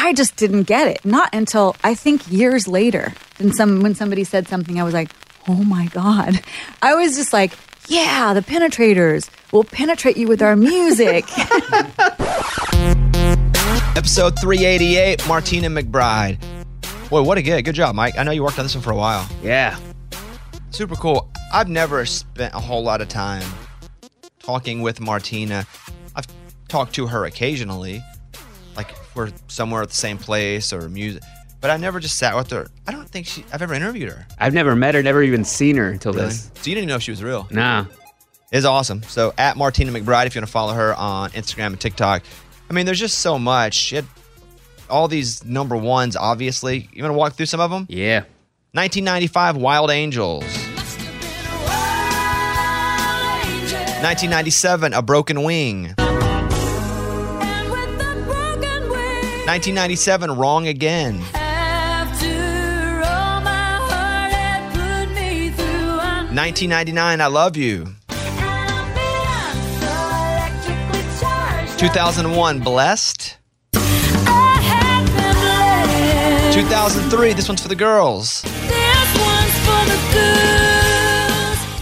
I just didn't get it. Not until I think years later. And some when somebody said something, I was like, oh my God. I was just like, yeah, the penetrators will penetrate you with our music. Episode 388, Martina McBride. Boy, what a get. Good job, Mike. I know you worked on this one for a while. Yeah. Super cool. I've never spent a whole lot of time talking with Martina. I've talked to her occasionally, like if we're somewhere at the same place or music, but I never just sat with her. I don't think she. I've ever interviewed her. I've never met her, never even seen her until this. So you didn't even know if she was real. Nah. It's awesome. So at Martina McBride, if you want to follow her on Instagram and TikTok. I mean, there's just so much. She had all these number ones, obviously. You want to walk through some of them? Yeah. 1995, Wild Angels. 1997, A Broken Wing. 1997, Wrong Again. 1999, I Love You. 2001, Blessed. 2003, this one's for the girls.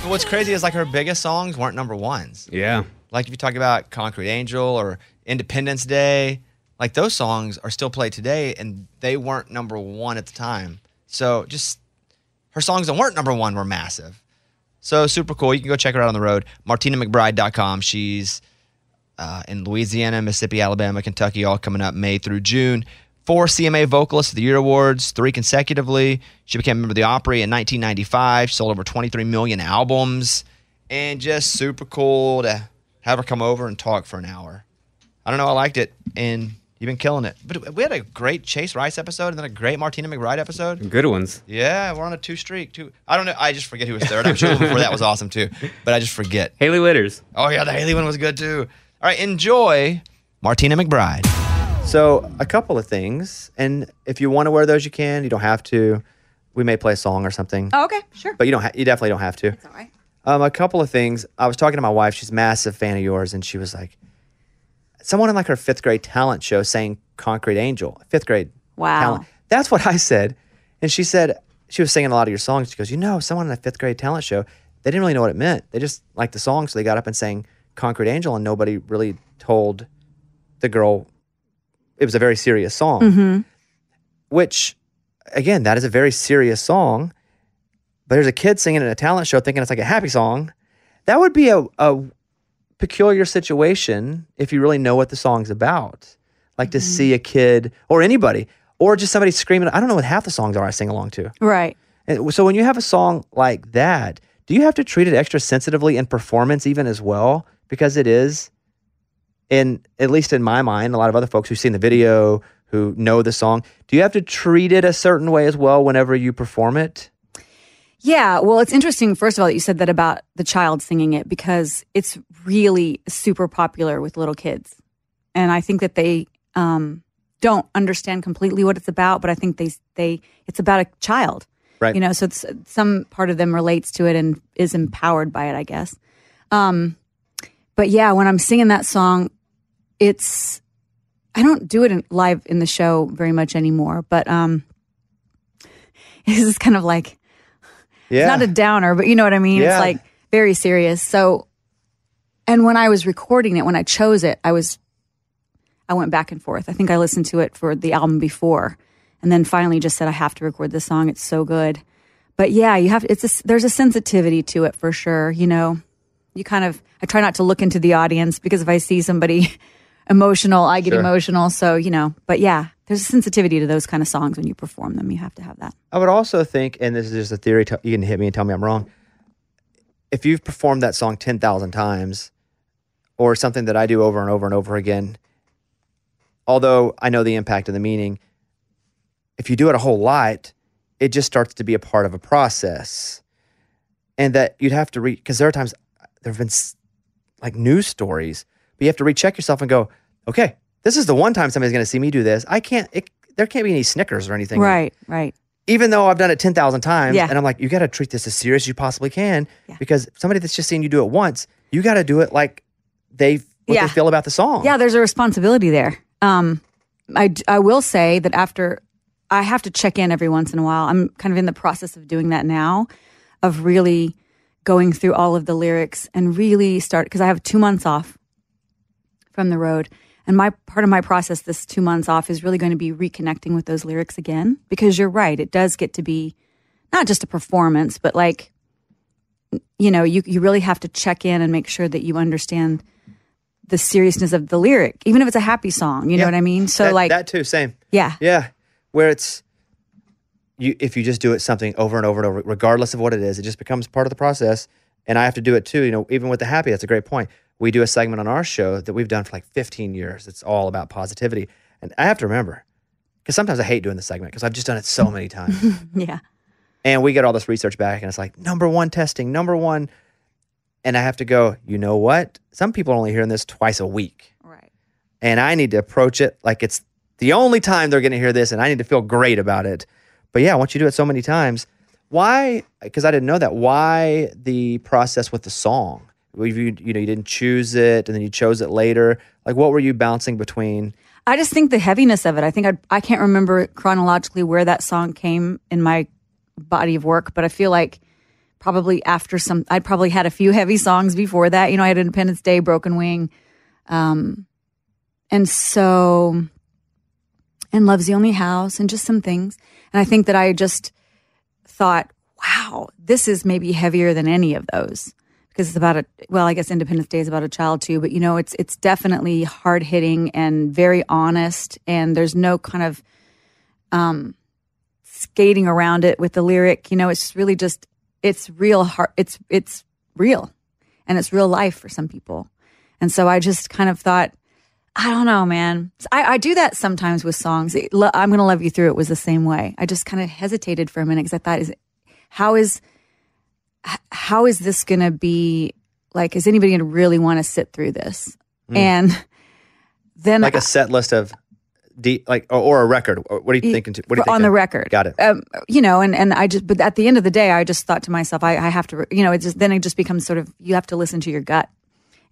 But what's crazy is like her biggest songs weren't number ones. Yeah. Like if you talk about Concrete Angel or Independence Day, like those songs are still played today and they weren't number one at the time. So just her songs that weren't number one were massive. So super cool. You can go check her out on the road. MartinaMcBride.com. She's uh, in Louisiana, Mississippi, Alabama, Kentucky, all coming up May through June. Four CMA Vocalist of the Year awards, three consecutively. She became a member of the Opry in 1995. She sold over 23 million albums. And just super cool to have her come over and talk for an hour. I don't know, I liked it. And you've been killing it. But we had a great Chase Rice episode and then a great Martina McBride episode. Good ones. Yeah, we're on a two streak. Two. I don't know. I just forget who was third. I'm sure before that was awesome too, but I just forget. Hailey Whitters. Oh yeah, the Hailey one was good too. All right, enjoy Martina McBride. So a couple of things, and if you want to wear those, you can. You don't have to. We may play a song or something, oh, okay, sure. but you don't. Ha- you definitely don't have to. All right. Um, a couple of things. I was talking to my wife. She's a massive fan of yours, and she was like, someone in like her fifth grade talent show saying "Concrete Angel." Fifth grade. Wow. Talent. That's what I said, and she said she was singing a lot of your songs. She goes, you know, someone in a fifth grade talent show. They didn't really know what it meant. They just liked the song, so they got up and sang "Concrete Angel," and nobody really told the girl it was a very serious song. Mm-hmm. Which, again, that is a very serious song. But there's a kid singing in a talent show thinking it's like a happy song. That would be a, a peculiar situation if you really know what the song's about. Like to see a kid or anybody or just somebody screaming. I don't know what half the songs are I sing along to. Right. And so when you have a song like that, do you have to treat it extra sensitively in performance even as well? Because it is, in at least in my mind, a lot of other folks who've seen the video, who know the song. Do you have to treat it a certain way as well whenever you perform it? Yeah, well, it's interesting, first of all, that you said that about the child singing it because it's really super popular with little kids. And I think that they um, don't understand completely what it's about, but I think they, they it's about a child. Right. You know, so some part of them relates to it and is empowered by it, I guess. Um, but yeah, when I'm singing that song, it's, I don't do it in, live in the show very much anymore, but um, this is kind of like, Yeah. it's not a downer, but you know what I mean? Yeah. It's like very serious. So, and when I was recording it, when I chose it, I was, I went back and forth. I think I listened to it for the album before and then finally just said, I have to record this song. It's so good. But yeah, you have, it's a, there's a sensitivity to it for sure. You know, you kind of, I try not to look into the audience because if I see somebody emotional, I get Sure. emotional. So, you know, but yeah, there's a sensitivity to those kind of songs when you perform them. You have to have that. I would also think, and this is just a theory, you can hit me and tell me I'm wrong. If you've performed that song 10,000 times or something that I do over and over and over again, although I know the impact and the meaning, if you do it a whole lot, it just starts to be a part of a process. And that you'd have to read, because there are times uh, there have been like news stories, but you have to recheck yourself and go, okay, this is the one time somebody's going to see me do this. I can't, it, there can't be any Snickers or anything Right, right. even though I've done it 10,000 times, Yeah. and I'm like, you got to treat this as serious as you possibly can Yeah. because somebody that's just seen you do it once, you got to do it like they what Yeah. they feel about the song. Yeah, there's a responsibility there. Um, I, I will say that after I have to check in every once in a while. I'm kind of in the process of doing that now, of really going through all of the lyrics and really start because I have two months off from the road. And my part of my process this two months off is really going to be reconnecting with those lyrics again because you're right. It does get to be not just a performance, but like, you know, you, you really have to check in and make sure that you understand the seriousness of the lyric, even if it's a happy song. You know what I mean? So that, like, that too, same. yeah, Yeah, where it's you if you just do it something over and over and over, regardless of what it is, it just becomes part of the process. And I have to do it too. You know, even with the happy, that's a great point. We do a segment on our show that we've done for like 15 years. It's all about positivity, and I have to remember because sometimes I hate doing the segment because I've just done it so many times. yeah, and we get all this research back, and it's like number one testing, number one, and I have to go. You know what? Some people are only hearing this twice a week right. and I need to approach it like it's the only time they're going to hear this, and I need to feel great about it. But yeah, once you do it so many times, why? Because I didn't know that. Why the process with the song? You, you know, you didn't choose it, and then you chose it later. Like, what were you bouncing between? I just think the heaviness of it. I think I I can't remember chronologically where that song came in my body of work, but I feel like probably after some, I'd probably had a few heavy songs before that. You know, I had Independence Day, Broken Wing, um, and so, and Love's the Only House, and just some things. And I think that I just thought, wow, this is maybe heavier than any of those because it's about a well, I guess Independence Day is about a child too, but you know, it's it's definitely hard hitting and very honest, and there's no kind of um, skating around it with the lyric. You know, it's really just it's real hard. It's it's real, and it's real life for some people. And so I just kind of thought, I don't know, man. I, I do that sometimes with songs. It- I'm gonna love you through it was the same way. I just kind of hesitated for a minute because I thought, is how is how is this going to be like is anybody going to really want to sit through this and then Like a set list of, de- like, or, or a record. What are you thinking? To, what are you on thinking? the record Got it. um, you know and and i just but at the end of the day i just thought to myself i, I have to you know it just then it just becomes sort of you have to listen to your gut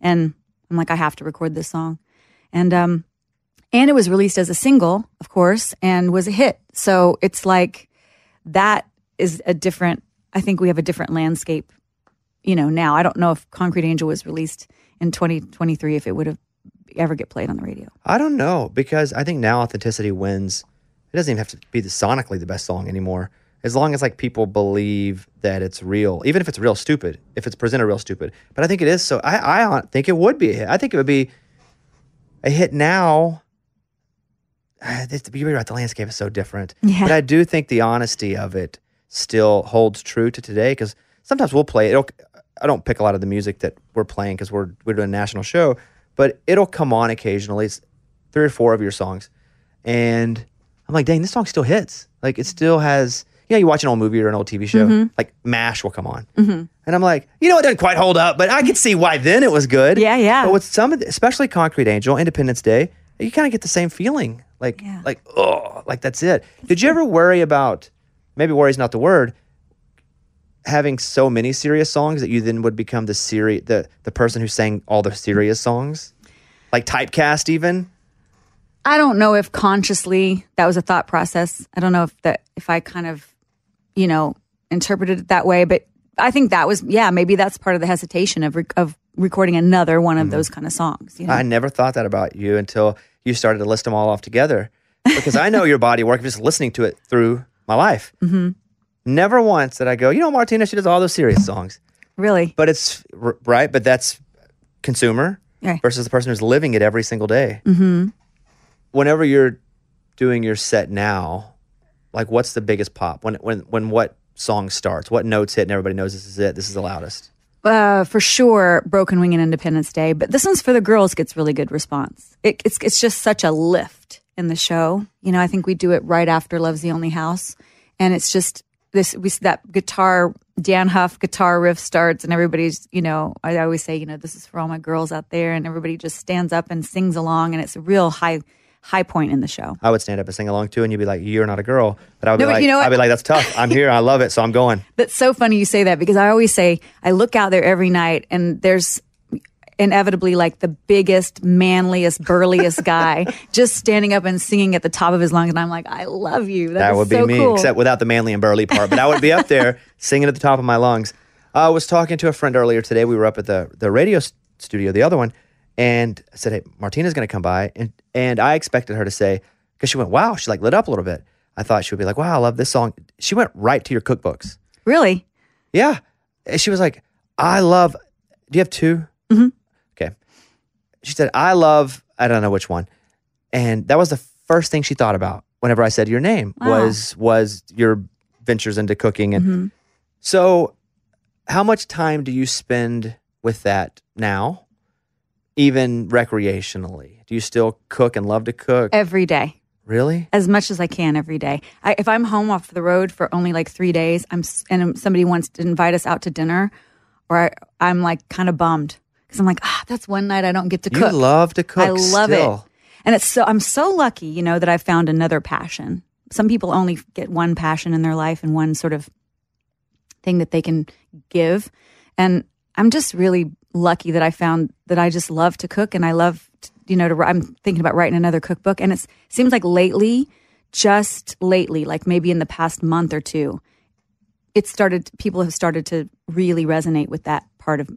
and i'm like i have to record this song and um and it was released as a single of course and was a hit so it's like that is a different i think we have a different landscape you know now i don't know if concrete angel was released in 2023 if it would have ever get played on the radio I don't know because I think now authenticity wins. It doesn't even have to be the sonically the best song anymore. As long as like people believe that it's real, even if it's real stupid, if it's presented real stupid. But I think it is. So I, I think it would be a hit. I think it would be a hit now. You're right. The landscape is so different. Yeah. But I do think the honesty of it still holds true to today because sometimes we'll play it. It'll, I don't pick a lot of the music that we're playing because we're we're doing a national show, but it'll come on occasionally. It's three or four of your songs, and I'm like, dang, this song still hits. Like it still has. You know, you watch an old movie or an old TV show, Mm-hmm. like MASH will come on, and I'm like, you know, it doesn't quite hold up, but I can see why then it was good. Yeah, yeah. But with some of, the, especially Concrete Angel, Independence Day, you kind of get the same feeling, like, Yeah. like, oh, like that's it. Did you ever worry about? Maybe worry is not the word. Having so many serious songs that you then would become the serious, the the person who sang all the serious songs, like typecast even. I don't know if consciously that was a thought process. I don't know if that if I kind of, you know, interpreted it that way, but I think that was yeah, maybe that's part of the hesitation of rec- of recording another one of mm-hmm. those kind of songs. You know? I never thought that about you until you started to list them all off together. Because I know your body work just listening to it through my life. Mm-hmm. Never once did I go, you know, Martina, she does all those serious songs. really? But it's right, but that's consumer Right. versus the person who's living it every single day. Mm-hmm. Whenever you're doing your set now, like what's the biggest pop? When when when what song starts? What notes hit and everybody knows this is it? This is the loudest. Uh, for sure, Broken Wing and Independence Day, but this one's for the girls gets really good response. It, it's it's just such a lift in the show. You know, I think we do it right after Love's the Only House, and it's just this we see that guitar Dann Huff guitar riff starts, and everybody's you know I always say you know this is for all my girls out there, and everybody just stands up and sings along, and it's a real high high point in the show. I would stand up and sing along too, and you'd be like, "You're not a girl," but I would No, be like, you know "I'd be like, that's tough. I'm here. I love it, so I'm going." That's so funny you say that because I always say I look out there every night and there's inevitably like the biggest, manliest, burliest guy just standing up and singing at the top of his lungs, and I'm like, I love you. That would be so me, cool. except without the manly and burly part. But I would be up there singing at the top of my lungs. I was talking to a friend earlier today. We were up at the the radio studio, the other one, and I said, "Hey, Martina's going to come by," and and I expected her to say because she went, "Wow," she like lit up a little bit. I thought she would be like, "Wow, I love this song." She went right to your cookbooks. really? Yeah, and she was like, "I love." Do you have 2 Mm-hmm. She said, "I love." I don't know which one, and that was the first thing she thought about whenever I said your name Wow. was was your ventures into cooking, and Mm-hmm. so how much time do you spend with that now, even recreationally? Do you still cook and love to cook? Every day. really? As much as I can every day. I, if I'm home off the road for only like three days, I'm and somebody wants to invite us out to dinner, or I, I'm like kind of bummed because I'm like, ah, that's one night I don't get to cook. You love to cook. I love still. it. And it's so I'm so lucky, you know, that I found another passion. Some people only get one passion in their life and one sort of thing that they can give. And I'm just really lucky that I found that I just love to cook and I love, t- you know, to I'm thinking about writing another cookbook. And it seems like lately, just lately, like maybe in the past month or two, it started, people have started to really resonate with that part of,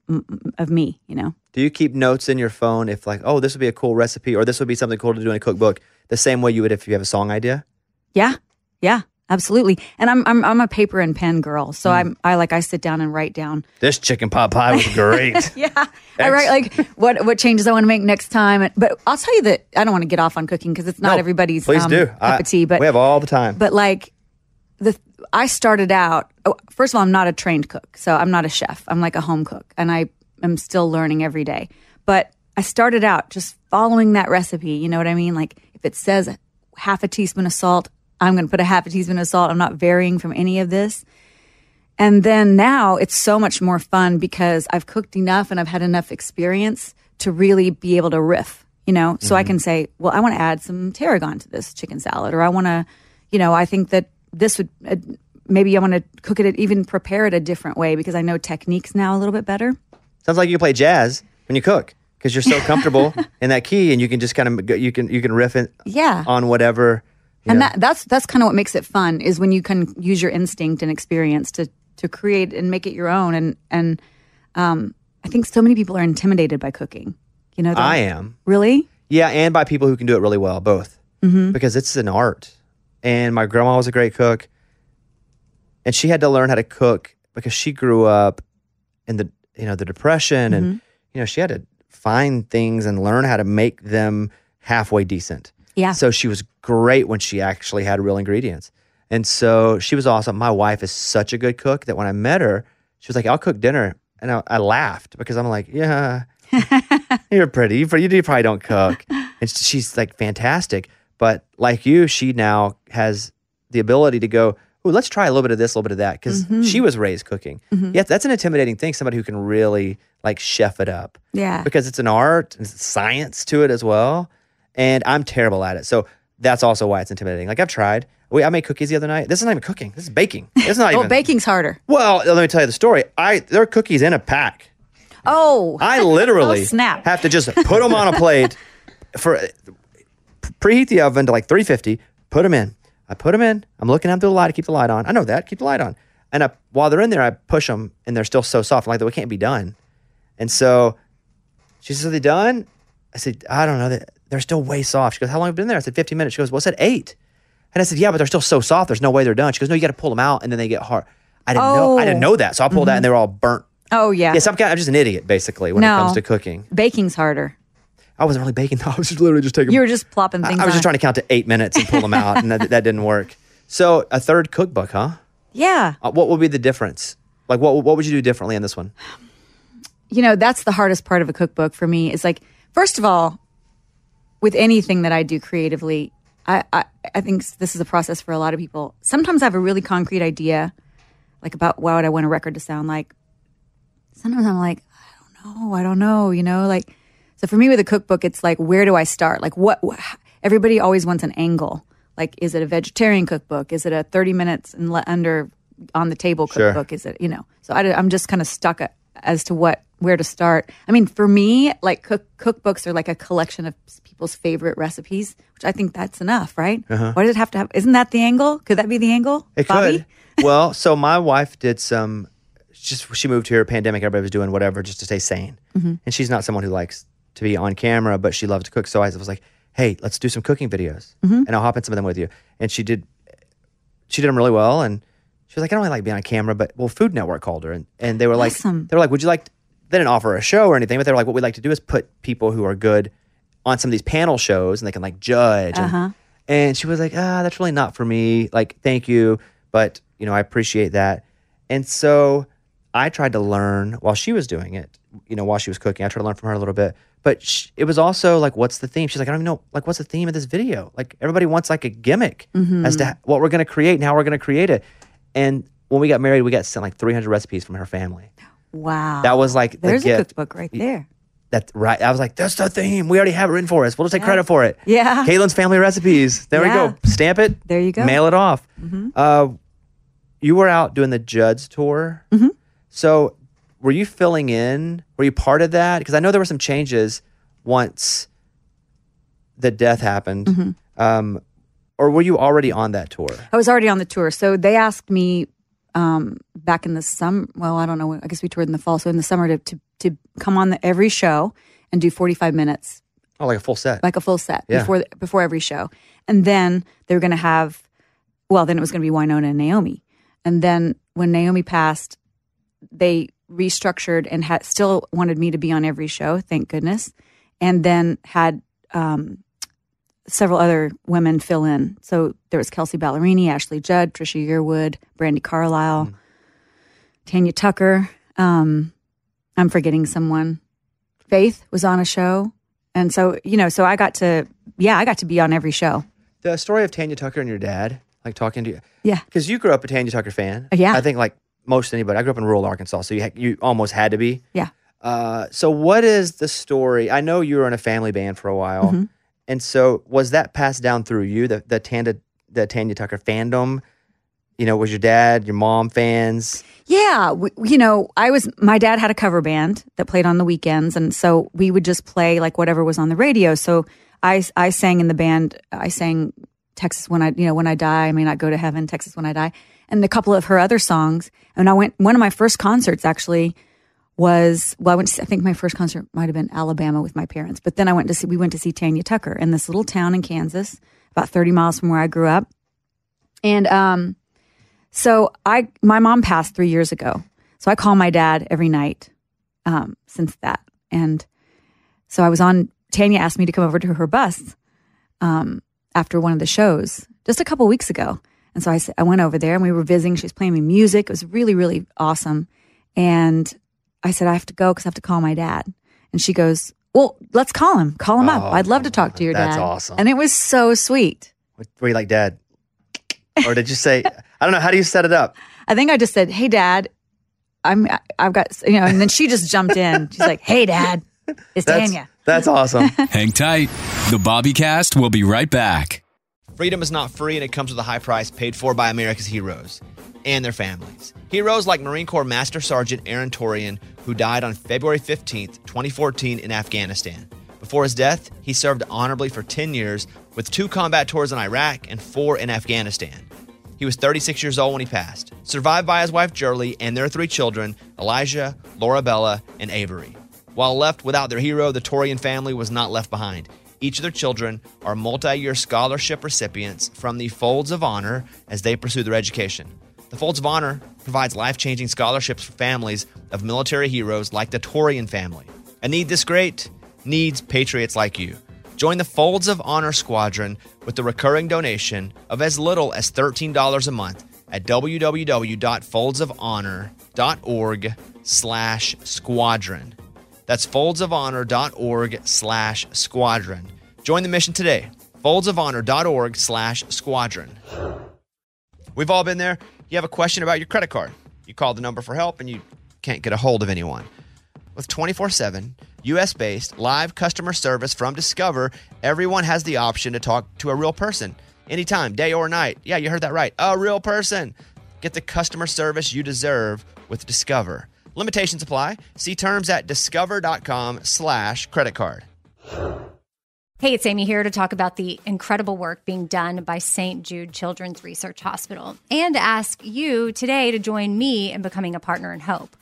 of me, you know? Do you keep notes in your phone if like, oh, this would be a cool recipe or this would be something cool to do in a cookbook, the same way you would if you have a song idea? Yeah, yeah, absolutely. And I'm I'm I'm a paper and pen girl, so I'm I like I sit down and write down. This chicken pot pie was great. Yeah, I write like what what changes I want to make next time. But I'll tell you that I don't want to get off on cooking because it's not No, everybody's Please um, do. cup I- of tea. But we have all the time. but like I started out. oh, First of all, I'm not a trained cook, so I'm not a chef. I'm like a home cook, and I am still learning every day. But I started out just following that recipe. You know what I mean? Like if it says half a teaspoon of salt, I'm going to put a half a teaspoon of salt. I'm not varying from any of this. And then now it's so much more fun because I've cooked enough and I've had enough experience to really be able to riff, you know? So I mm-hmm. can say, well, I want to add some tarragon to this chicken salad, or I want to, you know, I think that this would, uh, maybe I want to cook it, even prepare it a different way because I know techniques now a little bit better. Sounds like you play jazz when you cook because you're so comfortable in that key and you can just kind of you can you can riff it Yeah. on whatever. and know. that that's that's kind of what makes it fun is when you can use your instinct and experience to to create and make it your own and and um I think so many people are intimidated by cooking. You know, I am. really. Yeah, and by people who can do it really well, both. Mm-hmm. Because it's an art. And my grandma was a great cook. And she had to learn how to cook because she grew up in the you know, the depression and mm-hmm. you know, she had to find things and learn how to make them halfway decent. Yeah. So she was great when she actually had real ingredients. And so she was awesome. My wife is such a good cook that when I met her, she was like, I'll cook dinner. And I, I laughed because I'm like, yeah, you're pretty. You, you probably don't cook. And she's like fantastic. But like you, she now has the ability to go, "Ooh, let's try a little bit of this, a little bit of that," because Mm-hmm. she was raised cooking. Yeah, that's an intimidating thing. Somebody who can really like chef it up Yeah. because it's an art and it's science to it as well. And I'm terrible at it. So that's also why it's intimidating. Like I've tried. We, I made cookies the other night. This is not even cooking. This is baking. It's not Oh, even. baking's harder. Well, let me tell you the story. I there are cookies in a pack. Oh, I literally Oh, snap. have to just put them on a plate for preheat the oven to like 350. Put them in. I put them in. I'm looking at the light to keep the light on. I know that. Keep the light on. And I, while they're in there, I push them, and they're still so soft. I'm like, they can't be done. And so she says, "Are they done?" I said, "I don't know. They- They're still way soft." She goes, "How long have you been there?" I said, "15 minutes." She goes, "Well, said eight. And I said, "Yeah, but they're still so soft. There's no way they're done." She goes, "No, you got to pull them out, and then they get hard." I didn't know. I didn't Oh. know that, so I pulled that, mm-hmm. and they were all burnt. oh yeah. Yes, I'm, kind- I'm just an idiot basically when it comes to cooking. Baking's harder. I wasn't really baking. Though. I was just literally just taking. You were just plopping things. I was on just trying to count to eight minutes and pull them out, and that, that didn't work. So a third cookbook, huh? Yeah. Uh, what would be the difference? Like, what what would you do differently in this one? you know that's the hardest part of a cookbook for me is like first of all with anything that i do creatively I, I i think this is a process for a lot of people sometimes i have a really concrete idea like about what i want a record to sound like sometimes i'm like i don't know i don't know you know like so for me with a cookbook it's like where do i start like what wh- everybody always wants an angle like is it a vegetarian cookbook is it a 30 minutes and under on the table Sure. cookbook is it you know so I, am just kind of stuck a- as to what where to start i mean for me like cook, cookbooks are like a collection of people's favorite recipes which i think that's enough right why does it have to have isn't that the angle could that be the angle Uh-huh. It Bobby? could. well, so my wife did some. Just she moved here, pandemic. Everybody was doing whatever just to stay sane, Mm-hmm. and she's not someone who likes to be on camera, but she loved to cook. So I was like, "Hey, let's do some cooking videos, Mm-hmm. and I'll hop in some of them with you." And she did. She did them really well, and she was like, "I don't really like being on camera, but well, Food Network called her, and and they were like, Awesome. they were like, would you like?" They didn't offer a show or anything, but they were like, "What we'd like to do is put people who are good on some of these panel shows, and they can like judge." and- Uh-huh. and she was like, ah, that's really not for me. Like, thank you. But, you know, I appreciate that. And so I tried to learn while she was doing it, you know, while she was cooking. I tried to learn from her a little bit. But sh- it was also like, what's the theme? She's like, I don't even know, like, what's the theme of this video? Like, everybody wants like a gimmick as to what we're going to create and how we're going to create it. And when we got married, we got sent like 300 recipes from her family. wow That was like the there's a gift. cookbook right there That's right. I was like, that's the theme. We already have it written for us. We'll just take credit for it. Yeah. Caitlin's family recipes. There we go. Stamp it. There you go. Mm-hmm. Mail it off. Uh, you were out doing the Judd's tour. Mm-hmm. So were you filling in? Were you part of that? Because I know there were some changes once the death happened. Mm-hmm. Um, or were you already on that tour? I was already on the tour. So they asked me um, back in the summer. Well, I don't know. I guess we toured in the fall. So in the summer to to, to come on the, every show and do 45 minutes, Oh, like a full set. like a full set Yeah. before before every show. And then they were going to have, well, then it was going to be Winona and Naomi. And then when Naomi passed, they restructured and had still wanted me to be on every show. Thank goodness. And then had um, several other women fill in. So there was Kelsea Ballerini, Ashley Judd, Trisha Yearwood, Brandi Carlile, Tanya Tucker. Um, I'm forgetting someone. Faith was on a show. And so, you know, so I got to, yeah, I got to be on every show. the story of Tanya Tucker and your dad, like talking to you. Yeah. Because you grew up a Tanya Tucker fan. Uh, yeah. I think like most anybody. I grew up in rural Arkansas, so you ha- you almost had to be. Yeah. Uh, so what is the story? I know you were in a family band for a while, Mm-hmm. and so was that passed down through you the the Tanya the Tanya Tucker fandom? You know, was your dad, your mom fans? Yeah, we, you know, I was my dad had a cover band that played on the weekends, and so we would just play like whatever was on the radio. So I I sang in the band. I sang Texas when I you know when I die, I may not go to heaven. Texas when I die, and a couple of her other songs. And I went one of my first concerts actually was well, I went. To, I think my first concert might have been Alabama with my parents, but then I went to see. We went to see Tanya Tucker in this little town in Kansas, about thirty miles from where I grew up, and um. So I, my mom passed three years ago. So I call my dad every night um, since that. And so I was on. Tanya asked me to come over to her bus um, after one of the shows just a couple weeks ago. And so I, I went over there and we were visiting. She was playing me music. It was really, really awesome. And I said, I have to go because I have to call my dad. And she goes, well, let's call him. Call him up. Oh, I'd love to talk to your that's dad. awesome. And it was so sweet. Were you like, Dad? Or did you say, I don't know, how do you set it up? I think I just said, "Hey, Dad, I'm I've got you know," and then she just jumped in. She's like, "Hey, Dad, it's That's, Tanya." that's awesome. Hang tight. The Bobby Cast will be right back. Freedom is not free and it comes with a high price paid for by America's heroes and their families. Heroes like Marine Corps Master Sergeant Aaron Torian, who died on February 15, 2014, in Afghanistan. Before his death, he served honorably for 10 years with two combat tours in Iraq and four in Afghanistan. He was 36 years old when he passed, survived by his wife Jerly and their three children, Elijah, Laura Bella, and Avery. While left without their hero, the Torian family was not left behind. Each of their children are multi year scholarship recipients from the Folds of Honor as they pursue their education. The Folds of Honor provides life changing scholarships for families of military heroes like the Torian family. A need this great needs patriots like you. Join the Folds of Honor Squadron with the recurring donation of as little as $13 a month at www.foldsofhonor.org slash squadron. That's foldsofhonor.org slash squadron. Join the mission today. foldsofhonor.org slash squadron. We've all been there. You have a question about your credit card. You call the number for help and you can't get a hold of anyone. With 24 7, US based live customer service from Discover, everyone has the option to talk to a real person anytime, day or night. Yeah, you heard that right. A real person. Get the customer service you deserve with Discover. Limitations apply. See terms at discover.com slash credit card. Hey, it's Amy here to talk about the incredible work being done by St. Jude Children's Research Hospital and ask you today to join me in becoming a partner in hope.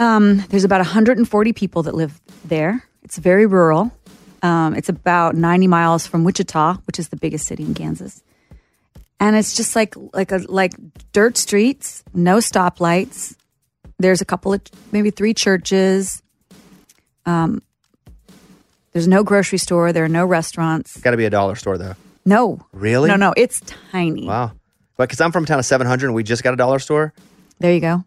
Um, there's about 140 people that live there. It's very rural. Um, it's about 90 miles from Wichita, which is the biggest city in Kansas. And it's just like like a like dirt streets, no stoplights. There's a couple of maybe three churches. Um, there's no grocery store. There are no restaurants. Got to be a dollar store though. No, Really? no, no. It's tiny. Wow. But because I'm from a town of 700 and we just got a dollar store, There you go.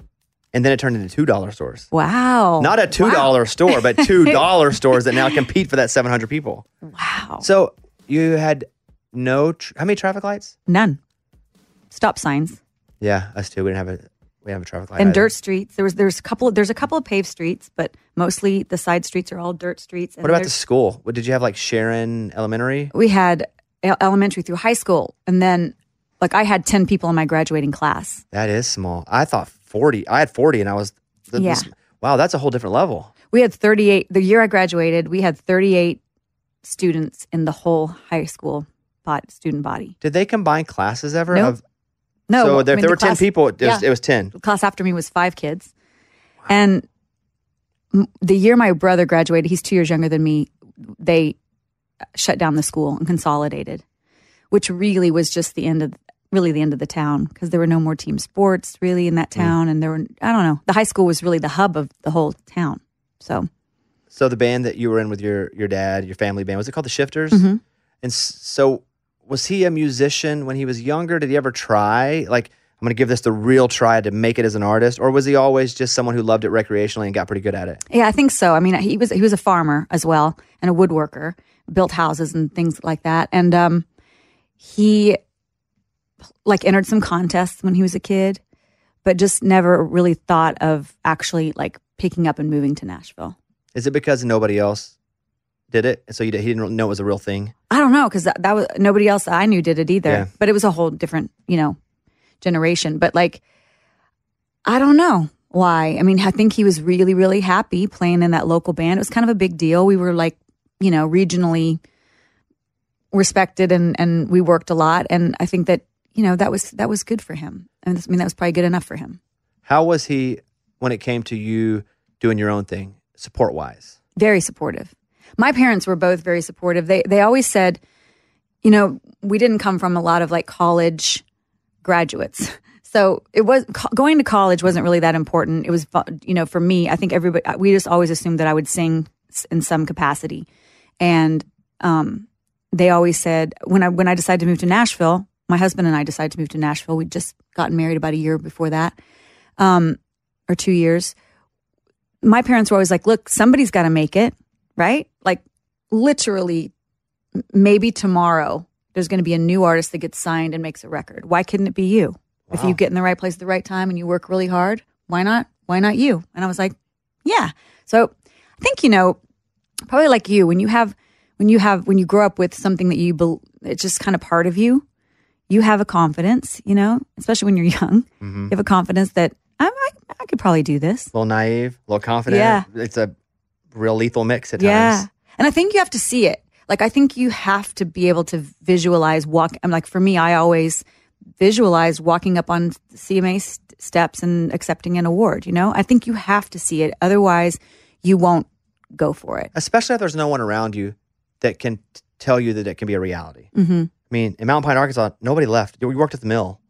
And then it turned into two dollar stores. Wow. Not a two dollar store, but two dollar stores that now compete for that 700 people. Wow. So you had no tr- how many traffic lights? None. Stop signs. Yeah, us too. We didn't have a we have a traffic light. and either. dirt streets. There was there's a couple there's a couple of paved streets, but mostly the side streets are all dirt streets. And What about the school? What did you have like Sharon Elementary? We had elementary through high school, and then like I had ten people in my graduating class. That is small. I thought 40. I had 40 and I was Yeah. this- wow, that's a whole different level. We had 38 the year I graduated. We had 38 students in the whole high school bot, student body. Did they combine classes ever? Nope. Of, No, so I if mean, there the were 10 people, it was, yeah. it was 10. the class after me was five kids, and m- the year my brother graduated, he's two years younger than me. They shut down the school and consolidated, which really was just the end of really the end of the town because there were no more team sports really in that town, and there were I don't know. The high school was really the hub of the whole town. So So the band that you were in with your your dad, your family band, was it called the Schiffters? Mhm. And so was he a musician when he was younger? Did he ever try like I'm going to give this the real try to make it as an artist or was he always just someone who loved it recreationally and got pretty good at it? yeah, I think so. I mean, he was he was a farmer as well and a woodworker, built houses and things like that, and um, he like entered some contests when he was a kid, but just never really thought of actually like picking up and moving to Nashville. Is it because nobody else did it, so you, did- he didn't know it was a real thing. I don't know because that, that was nobody else I knew did it either. Yeah. But it was a whole different, you know, generation. But like, I don't know why. I mean, I think he was really, really happy playing in that local band. It was kind of a big deal. We were like, you know, regionally respected and and we worked a lot. And I think that you know that was that was good for him. And I mean, that was probably good enough for him. How was he when it came to you doing your own thing, support wise? very supportive. My parents were both very supportive. They they always said, you know, we didn't come from a lot of like college graduates. So it was going to college wasn't really that important. It was you know, for me, I think everybody we just always assumed that I would sing in some capacity. And um they always said when I when I decided to move to Nashville, my husband and I decided to move to Nashville. We'd just gotten married about a year before that. Um or 2 years my parents were always like, look, somebody's got to make it, right? Like literally, maybe tomorrow there's going to be a new artist that gets signed and makes a record. Why couldn't it be you? If you get in the right place at the right time and you work really hard, why not? Why not you? And I was like, yeah. So I think, you know, probably like you, when you have, when you have, when you grow up with something that you, bel it's just kind of part of you, you have a confidence, you know, especially when you're young, you have a confidence that I, I, I could probably do this. A little naive, a little confident. Yeah. It's a real lethal mix at Yeah. times. And I think you have to see it. Like I think you have to be able to visualize walk. I'm like for me, I always visualize walking up on CMA st- steps and accepting an award. You know, I think you have to see it. Otherwise, you won't go for it. Especially if there's no one around you that can t- tell you that it can be a reality. Mm-hmm. I mean, in Mountain Pine, Arkansas, nobody left. You worked at the mill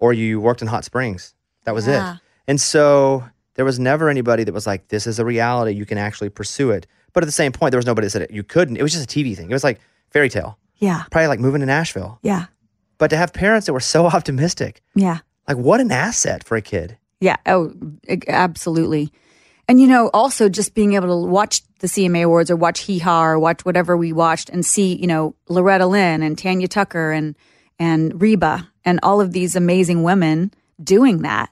or you worked in Hot Springs. That was Yeah. it. And so there was never anybody that was like, this is a reality. You can actually pursue it. But at the same point, there was nobody that said it. You couldn't. It was just a TV thing. It was like fairy tale. Yeah. Probably like moving to Nashville. Yeah. But to have parents that were so optimistic, Yeah. like what an asset for a kid. Yeah. Oh, absolutely. And you know, also just being able to watch the CMA Awards or watch Hee Haw or watch whatever we watched and see, you know, Loretta Lynn and Tanya Tucker and and Reba and all of these amazing women doing that.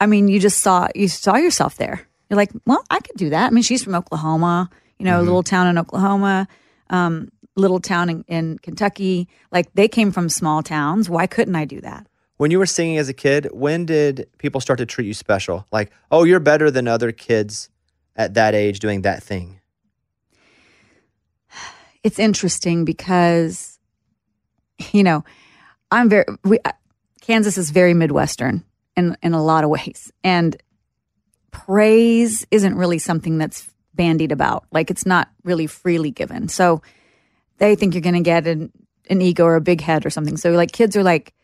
I mean, you just saw you saw yourself there. You're like, well, I could do that. I mean, she's from Oklahoma, you know, a little town in Oklahoma, um, little town in, in Kentucky. Like they came from small towns. Why couldn't I do that? When you were singing as a kid, when did people start to treat you special? Like, oh, you're better than other kids at that age doing that thing. it's interesting because you know i'm very we, uh, kansas is very midwestern in in a lot of ways and praise isn't really something that's bandied about like it's not really freely given so they think you're going to get an, an ego or a big head or something so like kids are like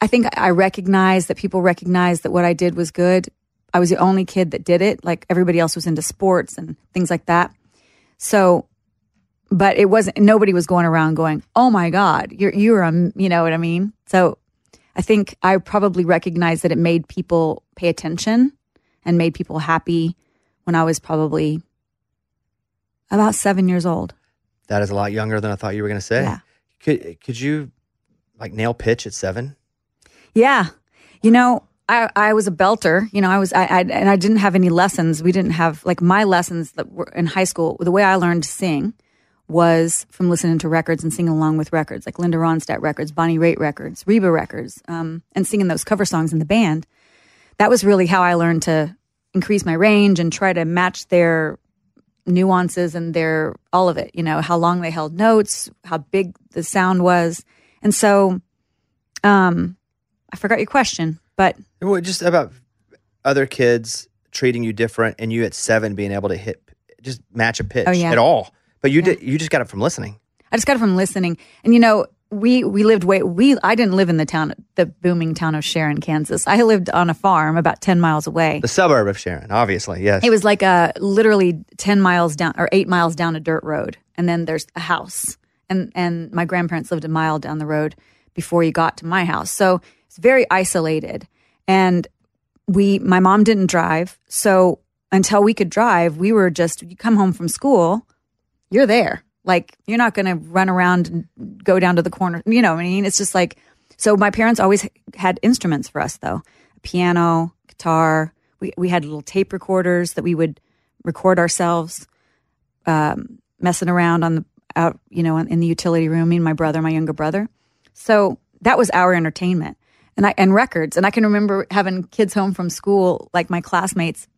i think i recognize that people recognize that what i did was good i was the only kid that did it like everybody else was into sports and things like that so but it wasn't nobody was going around going oh my god you're you're a you know what i mean so i think i probably recognized that it made people pay attention and made people happy when i was probably about seven years old That is a lot younger than I thought you were going to say. Yeah. Could could you like nail pitch at seven? Yeah. You know, I, I was a belter. You know, I was, I, I, and I didn't have any lessons. We didn't have, like, my lessons that were in high school, the way I learned to sing was from listening to records and singing along with records, like Linda Ronstadt records, Bonnie Raitt records, Reba records, um, and singing those cover songs in the band. That was really how I learned to increase my range and try to match their nuances and their all of it you know how long they held notes how big the sound was and so um i forgot your question but Well, just about other kids treating you different, and you at seven being able to hit just match a pitch Oh, yeah. at all. But you Yeah. did you just got it from listening. i just got it from listening and you know we we lived way we i didn't live in the town the booming town of sharon kansas i lived on a farm about 10 miles away The suburb of Sharon, obviously. Yes. it was like a literally 10 miles down or 8 miles down a dirt road and then there's a house and and my grandparents lived a mile down the road before you got to my house so very isolated. And we my mom didn't drive. So until we could drive we were just you come home from school you're there. Like you're not going to run around and go down to the corner. You know what i mean? It's just like so my parents always had instruments for us though. Piano guitar. We, we had little tape recorders that we would record ourselves um, messing around on the out, you know, in the utility room. Me and my brother, my younger brother. So that was our entertainment, and I and records. And I can remember having kids home from school, like my classmates,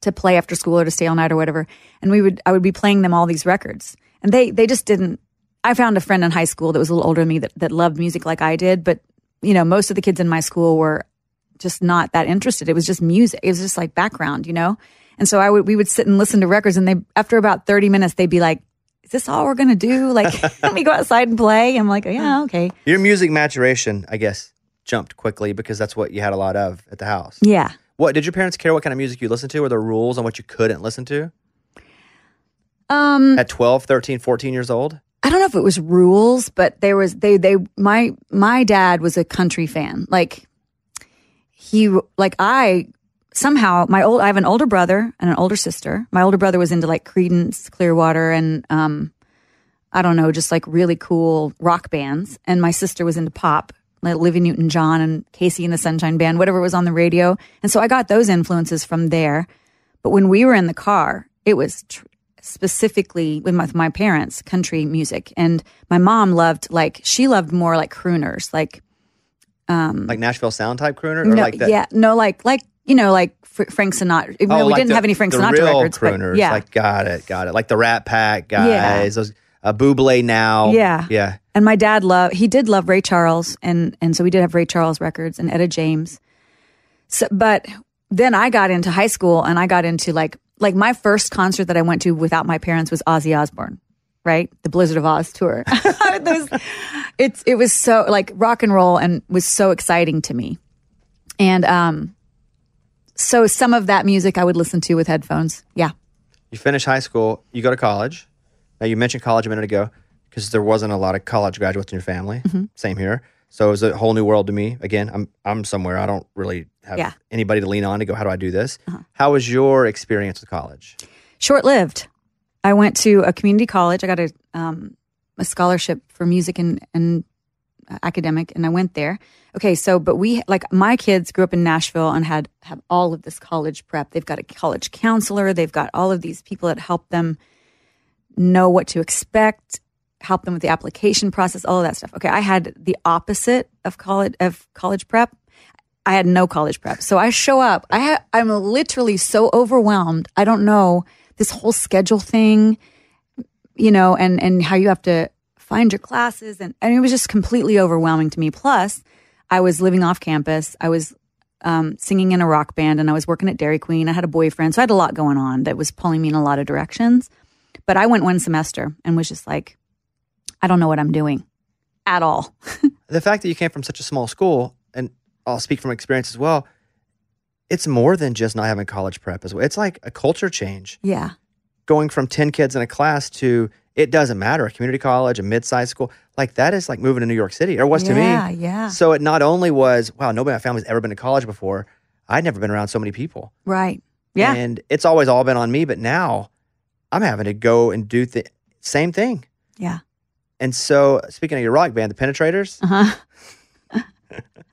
to play after school or to stay all night or whatever. And we would I would be playing them all these records, and they they just didn't. I found a friend in high school that was a little older than me that that loved music like I did, but you know, most of the kids in my school were just not that interested. It was just music. It was just like background, you know? And so I would, we would sit and listen to records and they, after about 30 minutes, they'd be like, is this all we're to do? Like, let me go outside and play. I'm like, yeah, okay. Your music maturation, I guess, jumped quickly because that's what you had a lot of at the house. Yeah. What did your parents care what kind of music you listened to? Were there rules on what you couldn't listen to Um, at 12, 13, 14 years old? I don't know if it was rules, but there was, they, they, my, my dad was a country fan. Like, he, like, I, somehow, my old, I have an older brother and an older sister. My older brother was into like Creedence, Clearwater, and, um, I don't know, just like really cool rock bands. And my sister was into pop, like Olivia Newton John and KC and the Sunshine Band, whatever was on the radio. And so I got those influences from there. But when we were in the car, it was tr- specifically with my, with my parents, country music. And my mom loved, like, she loved more like crooners, like, um, Like Nashville Sound type crooner? Or no, like that? yeah, no, like, like, you know, like Fr- Frank Sinatra. Oh, Well, we like didn't the- have any Frank Sinatra real records, crooners. but yeah. Like, got it, got it. Like the Rat Pack guys, Yeah. those uh, Buble now. Yeah. Yeah. And my dad loved he did love Ray Charles and and so we did have Ray Charles records and Etta James. So but then I got into high school and I got into like like my first concert that I went to without my parents was Ozzy Osbourne, right? The Blizzard of Ozz tour. Those- it's it was so like rock and roll and was so exciting to me. And um so some of that music I would listen to with headphones. Yeah. You finish high school, you go to college. Now, you mentioned college a minute ago because there wasn't a lot of college graduates in your family. Mm-hmm. Same here. So it was a whole new world to me. Again, I'm I'm somewhere I don't really have Yeah. Uh-huh. anybody to lean on to go. How do I do this? How was your experience with college? short lived. I went to a community college. I got a um, a scholarship for music and and academic, and I went there. Okay, so but we like my kids grew up in Nashville and had have all of this college prep. They've got a college counselor. They've got all of these people that help them know what to expect, help them with the application process, all of that stuff. Okay, I had the opposite of college of college prep. I had no college prep. So I show up. I ha- I'm literally so overwhelmed. I don't know this whole schedule thing, you know, and and how you have to find your classes and, and it was just completely overwhelming to me. Plus, I was living off campus. I was um, singing in a rock band and I was working at Dairy Queen. I had a boyfriend. So I had a lot going on that was pulling me in a lot of directions. But I went one semester and was just like, I don't know what I'm doing at all. The fact that you came from such a small school, and I'll speak from experience as well. It's more than just not having college prep as well. It's like a culture change. Yeah. going from 10 kids in a class to it doesn't matter a community college a mid-sized school like that is like moving to new york city or was to Yeah, me yeah. so it not only was wow nobody in my family's ever been to college before i'd never been around so many people Right. Yeah. and it's always all been on me but now i'm having to go and do the same thing yeah. And so speaking of your rock band the penetrators Uh-huh.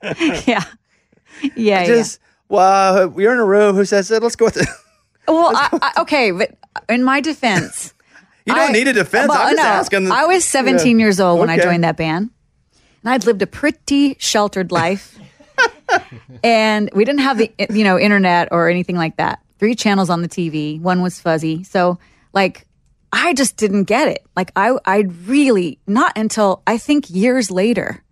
yeah. Yeah. just well you're in a room who says it? let's go with it. Well, I, I, okay, but in my defense, you don't I- need a defense well, i'm just no, asking I was 17 Yeah. years old when I joined that band, and I'd lived a pretty sheltered life, and we didn't have the you know internet or anything like that. Three channels on the TV, one was fuzzy, so like I just didn't get it. Like I, I really not until I think years later,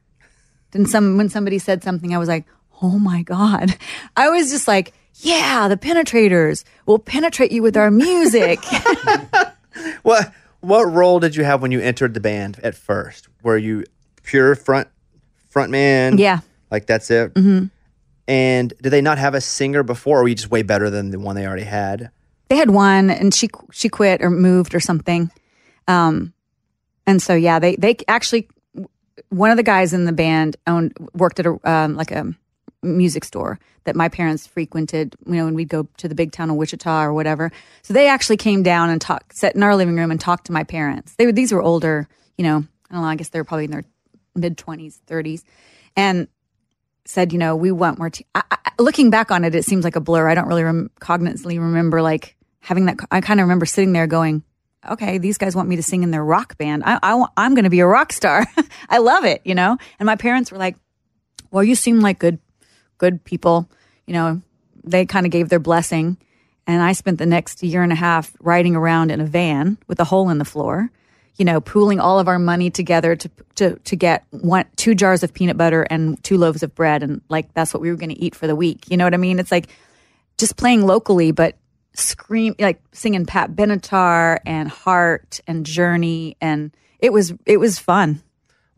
then some when somebody said something, I was like, oh my god. I was just like. Yeah, the penetrators will penetrate you with our music. What what role did you have when you entered the band at first? Were you pure front front man? Yeah. like that's it. Mm-hmm. And did they not have a singer before, or were you just way better than the one they already had? They had one and she she quit or moved or something um and so yeah they they actually one of the guys in the band owned worked at a um, like a music store that my parents frequented you know when we'd go to the big town of wichita or whatever so they actually came down and talked sat in our living room and talked to my parents they were these were older you know i don't know i guess they were probably in their mid 20s 30s and said, you know, we want more. Te- I, I, looking back on it, it seems like a blur. I don't really rem- cognizantly remember like having that. I kind of remember sitting there going, okay, these guys want me to sing in their rock band. I, I I'm going to be a rock star. I love it, you know? And my parents were like, well, you seem like good, good people. You know, they kind of gave their blessing. And I spent the next year and a half riding around in a van with a hole in the floor, you know, pooling all of our money together to, to, to get one, two jars of peanut butter and two loaves of bread. And like, that's what we were going to eat for the week. You know what I mean? It's like just playing locally, but scream, like singing Pat Benatar and Heart and Journey. And it was, it was fun.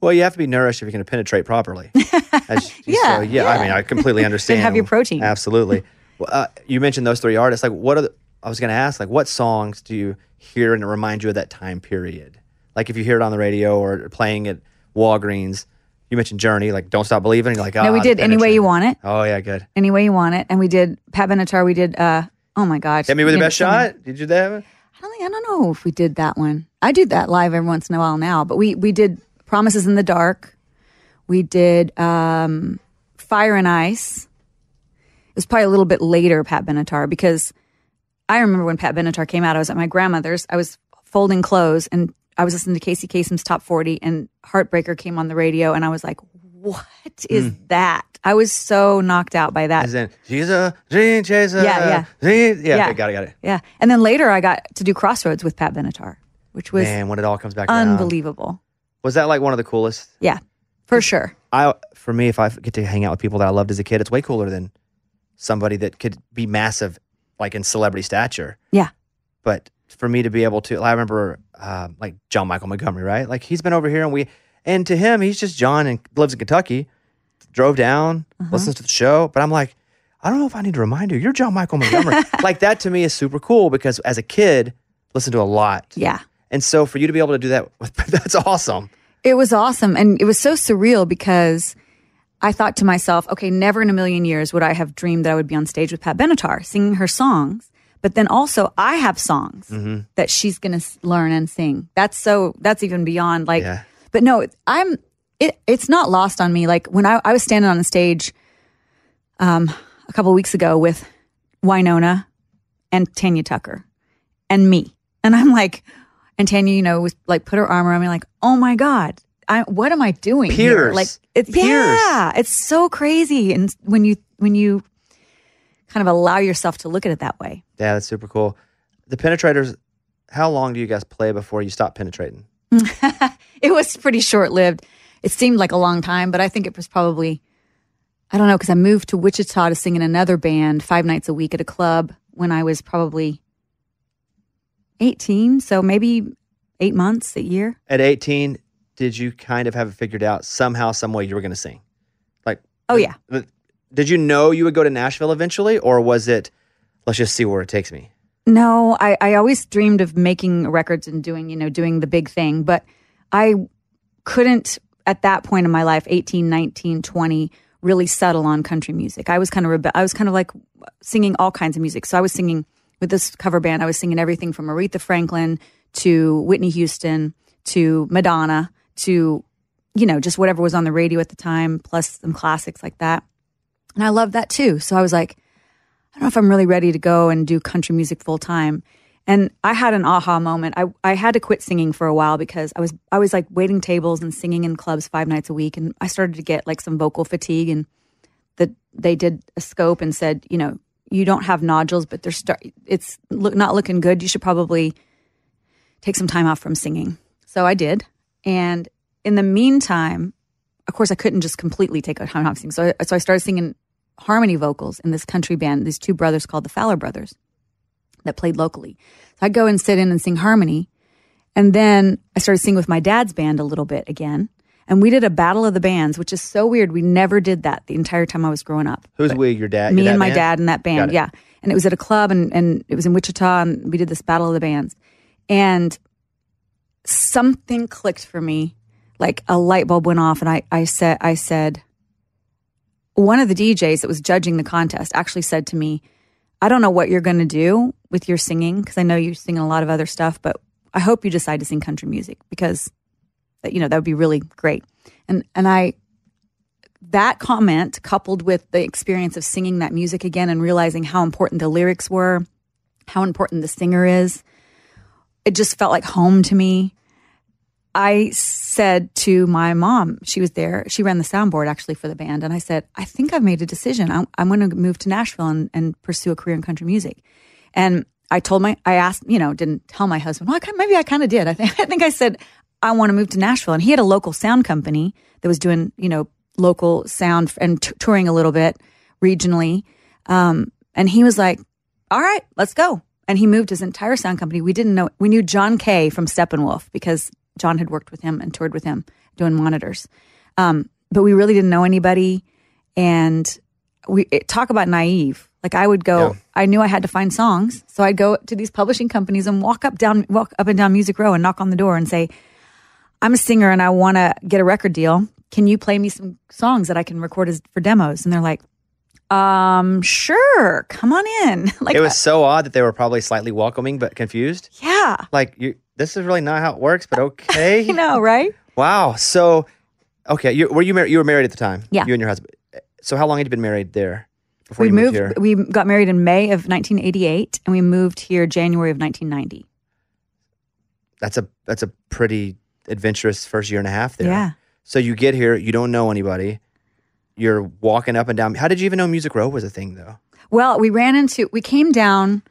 Well, you have to be nourished if you're going to penetrate properly. As Yeah, so, yeah, I mean, I completely understand. have your protein. Absolutely. Well, uh, you mentioned those three artists. Like, what are the, I was going to ask, like, what songs do you hear and remind you of that time period? Like, if you hear it on the radio or playing at Walgreens, you mentioned Journey, like, Don't Stop Believing. You're like, No, oh, we did Any Way You Want It. Oh, yeah, good. Any Way You Want It. And we did Pat Benatar. We did, uh, oh my gosh. Hit me with the best shot. Did you do that? I don't think I don't know if we did that one. I do that live every once in a while now, but we we did Promises in the Dark. We did um, Fire and Ice. It was probably a little bit later, Pat Benatar, because I remember when Pat Benatar came out. I was at my grandmother's. I was folding clothes and I was listening to Casey Kasem's Top 40 and Heartbreaker came on the radio and I was like, what is that? I was so knocked out by that. As in, she's a dream chaser. Yeah, yeah. Yeah, Yeah. okay, got it, got it. Yeah. And then later I got to do Crossroads with Pat Benatar, which was Man, when it all comes back around. unbelievable. Was that like one of the coolest? Yeah, for sure. I for me, if I get to hang out with people that I loved as a kid, it's way cooler than somebody that could be massive, like in celebrity stature. Yeah. But for me to be able to, I remember uh, like John Michael Montgomery, right? Like he's been over here, and we, and to him, he's just John and lives in Kentucky. Drove down, Uh-huh. listens to the show, but I'm like, I don't know if I need to remind you, you're John Michael Montgomery. like that to me is super cool because as a kid, listen to a lot. Yeah. And so for you to be able to do that, that's awesome. It was awesome. And it was so surreal because I thought to myself, okay, never in a million years would I have dreamed that I would be on stage with Pat Benatar singing her songs. But then also, I have songs Mm-hmm. that she's going to learn and sing. That's so, that's even beyond like, Yeah. But no, I'm, it, it's not lost on me. Like when I, I was standing on the stage um, a couple weeks ago with Wynonna and Tanya Tucker and me. And I'm like, and Tanya, you know, was like put her arm around me, like, oh my God, I, what am I doing here? Peers. Like, it's Peers. yeah, it's so crazy. And when you when you kind of allow yourself to look at it that way, Yeah, that's super cool. The penetrators, how long do you guys play before you stop penetrating? it was pretty short lived. It seemed like a long time, but I think it was probably, I don't know, because I moved to Wichita to sing in another band five nights a week at a club when I was probably 18. So maybe eight months, a year. At 18, did you kind of have it figured out somehow, some way you were going to sing? Like, Oh, yeah. did you know you would go to Nashville eventually, or was it, let's just see where it takes me? No, I, I always dreamed of making records and doing, you know, doing the big thing, but I couldn't at that point in my life, 18, 19, 20, really settle on country music. I was kind of rebe- I was kind of like singing all kinds of music. So I was singing with this cover band, I was singing everything from Aretha Franklin to Whitney Houston to Madonna to you know, just whatever was on the radio at the time, plus some classics like that. And I loved that too. So I was like, I don't know if I'm really ready to go and do country music full time. And I had an aha moment. I, I had to quit singing for a while because I was I was like waiting tables and singing in clubs five nights a week, and I started to get like some vocal fatigue. And that they did a scope and said, you know, you don't have nodules, but they're start. It's look not looking good. You should probably take some time off from singing. So I did, and in the meantime, of course, I couldn't just completely take a time off singing. So I, so I started singing harmony vocals in this country band. These two brothers called the Fowler Brothers that played locally. So I'd go and sit in and sing harmony. And then I started singing with my dad's band a little bit again. And we did a battle of the bands, which is so weird. We never did that the entire time I was growing up. Who's we? Your dad? Me your and my band? dad and that band, yeah. And it was at a club and, and it was in Wichita and we did this battle of the bands. And something clicked for me. Like a light bulb went off and I, I said I said one of the DJs that was judging the contest actually said to me, I don't know what you're going to do with your singing because I know you're singing a lot of other stuff, but I hope you decide to sing country music because that you know that would be really great. And and I that comment coupled with the experience of singing that music again and realizing how important the lyrics were, how important the singer is, it just felt like home to me. I said to my mom, she was there, she ran the soundboard actually for the band. And I said, I think I've made a decision. I'm, I'm going to move to Nashville and, and pursue a career in country music. And I told my, I asked, you know, didn't tell my husband. Well, I maybe I kind of did. I think, I think I said, I want to move to Nashville. And he had a local sound company that was doing, you know, local sound and t- touring a little bit regionally. Um, and he was like, all right, let's go. And he moved his entire sound company. We didn't know, we knew John Kay from Steppenwolf because John had worked with him and toured with him doing monitors. Um, but we really didn't know anybody. And we it, talk about naive. Like I would go, Yeah. I knew I had to find songs. So I'd go to these publishing companies and walk up down, walk up and down Music Row and knock on the door and say, I'm a singer and I want to get a record deal. Can you play me some songs that I can record as for demos? And they're like, um, sure, come on in. like, It was so odd that they were probably slightly welcoming but confused. yeah, Like you, this is really not how it works, but okay. you know, right? Wow. So, okay, you were you married? You were married at the time. Yeah. You and your husband. So how long had you been married there before we you moved, moved, here? we got married in May of 1988 and we moved here January of 1990. That's a that's a pretty adventurous first year and a half there. Yeah. So you get here, you don't know anybody. You're walking up and down. How did you even know Music Row was a thing, though? Well, we ran into, we came down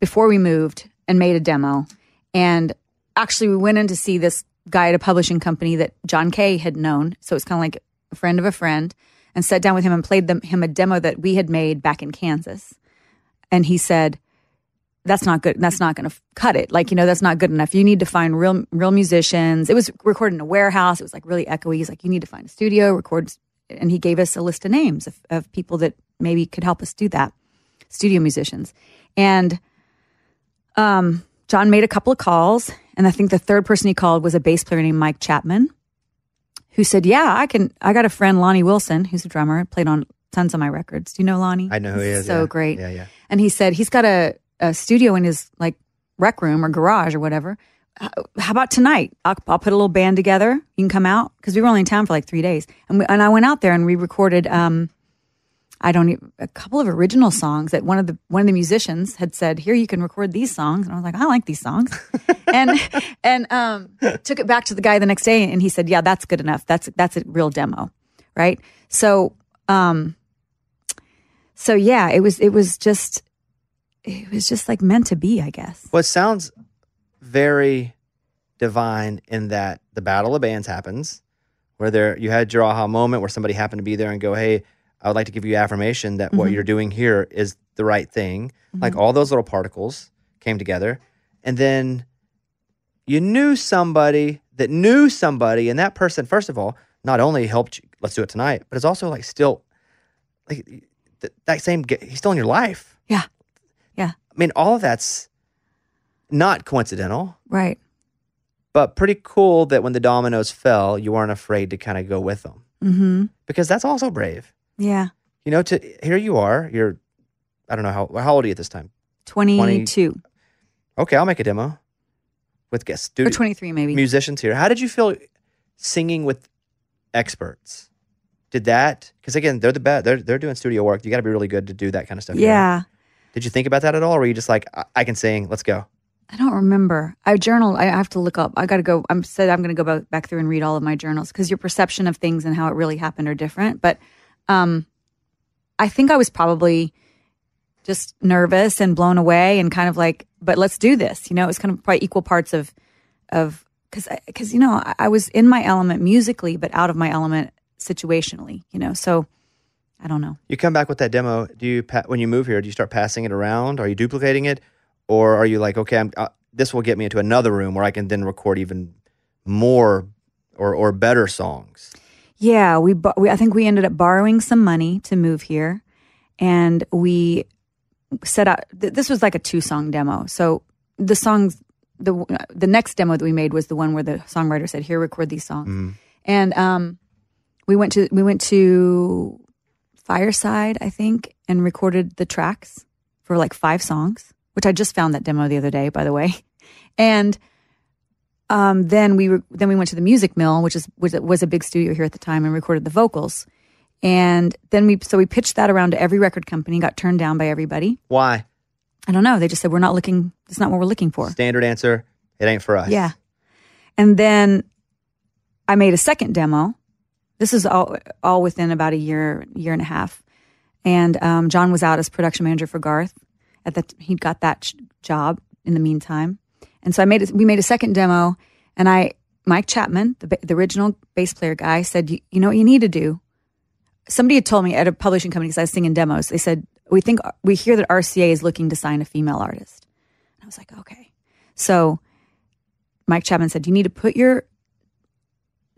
before we moved and made a demo. And actually, we went in to see this guy at a publishing company that John Kay had known. So it's kind of like a friend of a friend and sat down with him and played them, him a demo that we had made back in Kansas. And he said, that's not good. That's not going to cut it. Like, you know, that's not good enough. You need to find real, real musicians. It was recorded in a warehouse. It was like really echoey. He's like, you need to find a studio, record. And he gave us a list of names of, of people that maybe could help us do that, studio musicians. And um, John made a couple of calls. And I think the third person he called was a bass player named Mike Chapman, who said, Yeah, I can. I got a friend, Lonnie Wilson, who's a drummer, played on tons of my records. Do you know Lonnie? I know who he is. So yeah. great. Yeah, yeah. And he said he's got a, a studio in his like rec room or garage or whatever. How about tonight? I'll, I'll put a little band together. You can come out because we were only in town for like three days, and we, and I went out there and we recorded. Um, I don't even, a couple of original songs that one of the one of the musicians had said, "Here you can record these songs," and I was like, "I like these songs," and and um, took it back to the guy the next day, and he said, "Yeah, that's good enough. That's that's a real demo, right?" So um, so yeah, it was it was just it was just like meant to be, I guess. Well, it sounds very divine in that the battle of bands happens, where there you had your aha moment where somebody happened to be there and go, "Hey, I would like to give you affirmation that what you're doing here is the right thing." Like all those little particles came together, and then you knew somebody that knew somebody, and that person, first of all, not only helped you, let's do it tonight, but it's also like still, like th- that same, he's still in your life. Yeah. Yeah. I mean, all of that's not coincidental, Right. but pretty cool that when the dominoes fell, you weren't afraid to kind of go with them Mm-hmm. because that's also brave. Yeah. You know, to here you are, you're, I don't know how how old are you at this time? Twenty two Okay, I'll make a demo with guest or twenty three maybe. musicians here. How did you feel singing with experts? Did that because again they're the best. They're they're doing studio work. You got to be really good to do that kind of stuff. Yeah. Did you think about that at all, or were you just like, I, I can sing, let's go? I don't remember. I journal. I have to look up. I got to go. I'm said I'm going to go back, back through and read all of my journals because your perception of things and how it really happened are different. But um, I think I was probably just nervous and blown away and kind of like, but let's do this. You know, it was kind of probably equal parts of of because because you know I, I was in my element musically, but out of my element situationally. You know, so I don't know. You come back with that demo. Do you when you move here? Do you start passing it around? Are you duplicating it, or are you like, okay, I'm, uh, this will get me into another room where I can then record even more or or better songs? Yeah, we, bo- we I think we ended up borrowing some money to move here, and we set out. Th- this was like a two song demo. So the songs, the the next demo that we made was the one where the songwriter said, "Here, record these songs," and um, we went to we went to Fireside, I think, and recorded the tracks for like five songs. Which I just found that demo the other day, by the way, and um, then we were, then we went to the Music Mill, which is was, was a big studio here at the time, and recorded the vocals. And then we so we pitched that around to every record company, got turned down by everybody. Why? I don't know. They just said we're not looking. It's not what we're looking for. Standard answer. It ain't for us. Yeah. And then I made a second demo. This is all all within about a year, year and a half. And um, John was out as production manager for Garth. At that, he'd got that sh- job in the meantime. And so I made a, we made a second demo, and I Mike Chapman, the, the original bass player guy, said, you, "You know what you need to do." Somebody had told me at a publishing company because I was singing demos. They said, "We think we hear that RCA is looking to sign a female artist." And I was like, "Okay." So Mike Chapman said, you need to put your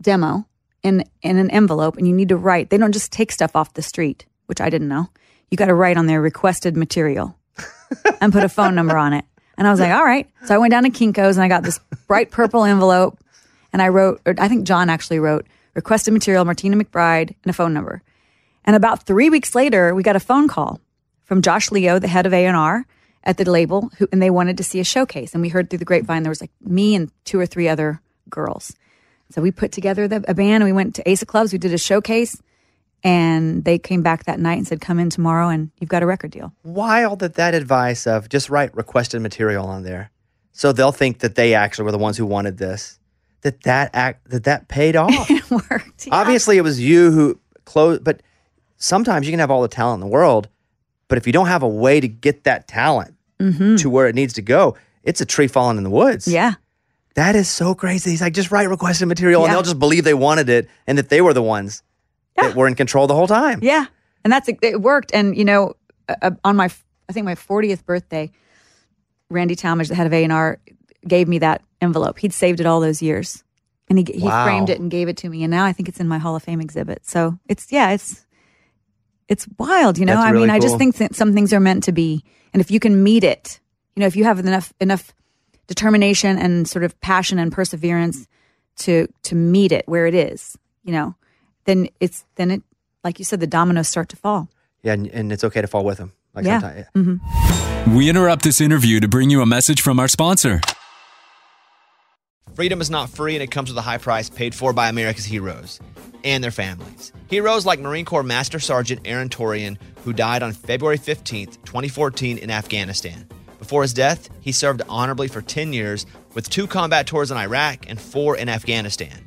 demo in in an envelope and you need to write. They don't just take stuff off the street, which I didn't know. You got to write on their requested material and put a phone number on it. And I was like, all right. So I went down to Kinko's and I got this bright purple envelope and I wrote, or I think John actually wrote requested material, Martina McBride, and a phone number. And about three weeks later, we got a phone call from Josh Leo, the head of A&R at the label, who, and they wanted to see a showcase. And we heard through the grapevine there was like me and two or three other girls. So we put together the, a band and we went to Ace of Clubs. We did a showcase and they came back that night and said, come in tomorrow and you've got a record deal. Wild that that advice of just write requested material on there, so they'll think that they actually were the ones who wanted this. That that act that that paid off. It worked. Yeah. Obviously, it was you who closed. But sometimes you can have all the talent in the world, but if you don't have a way to get that talent to where it needs to go, it's a tree falling in the woods. Mm-hmm. Yeah. That is so crazy. He's like, just write requested material, and they'll just believe they wanted it, and that they were the ones that were in control the whole time. Yeah, and that's it. Worked, and you know, uh, on my I think my 40th birthday, Randy Talmadge, the head of A and R, gave me that envelope. He'd saved it all those years, and he he Wow. framed it and gave it to me, and now I think it's in my Hall of Fame exhibit. So it's yeah, it's it's wild. You know, I mean, I just think that some things are meant to be, and if you can meet it, you know, if you have enough enough determination and sort of passion and perseverance to to meet it where it is, you know, then it's then it like you said, the dominoes start to fall. Yeah, and, and it's okay to fall with them. Like Yeah. sometimes, mm-hmm. We interrupt this interview to bring you a message from our sponsor. Freedom is not free and it comes with a high price paid for by America's heroes and their families. Heroes like Marine Corps Master Sergeant Aaron Torian, who died on February 15th, 2014, in Afghanistan. Before his death, he served honorably for 10 years with two combat tours in Iraq and four in Afghanistan.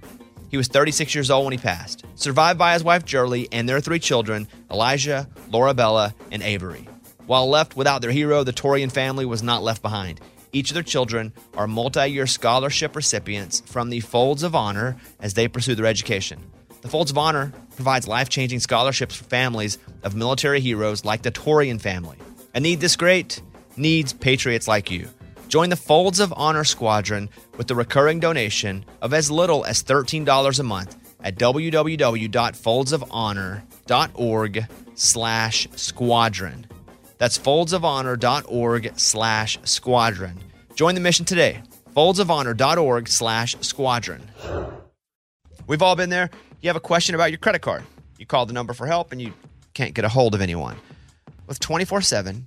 He was 36 years old when he passed, survived by his wife Jerly and their three children, Elijah, Laura Bella, and Avery. While left without their hero, the Torian family was not left behind. Each of their children are multi year scholarship recipients from the Folds of Honor as they pursue their education. The Folds of Honor provides life changing scholarships for families of military heroes like the Torian family. A need this great needs patriots like you. Join the Folds of Honor Squadron with the recurring donation of as little as $13 a month at www.foldsofhonor.org slash squadron. That's foldsofhonor.org slash squadron. Join the mission today. foldsofhonor.org slash squadron. We've all been there. You have a question about your credit card. You call the number for help and you can't get a hold of anyone. With 24 7,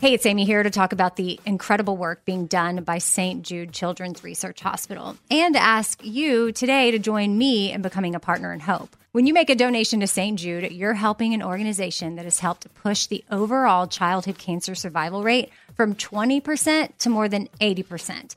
Hey, it's Amy here to talk about the incredible work being done by St. Jude Children's Research Hospital and ask you today to join me in becoming a partner in hope. When you make a donation to St. Jude, you're helping an organization that has helped push the overall childhood cancer survival rate from 20% to more than 80%.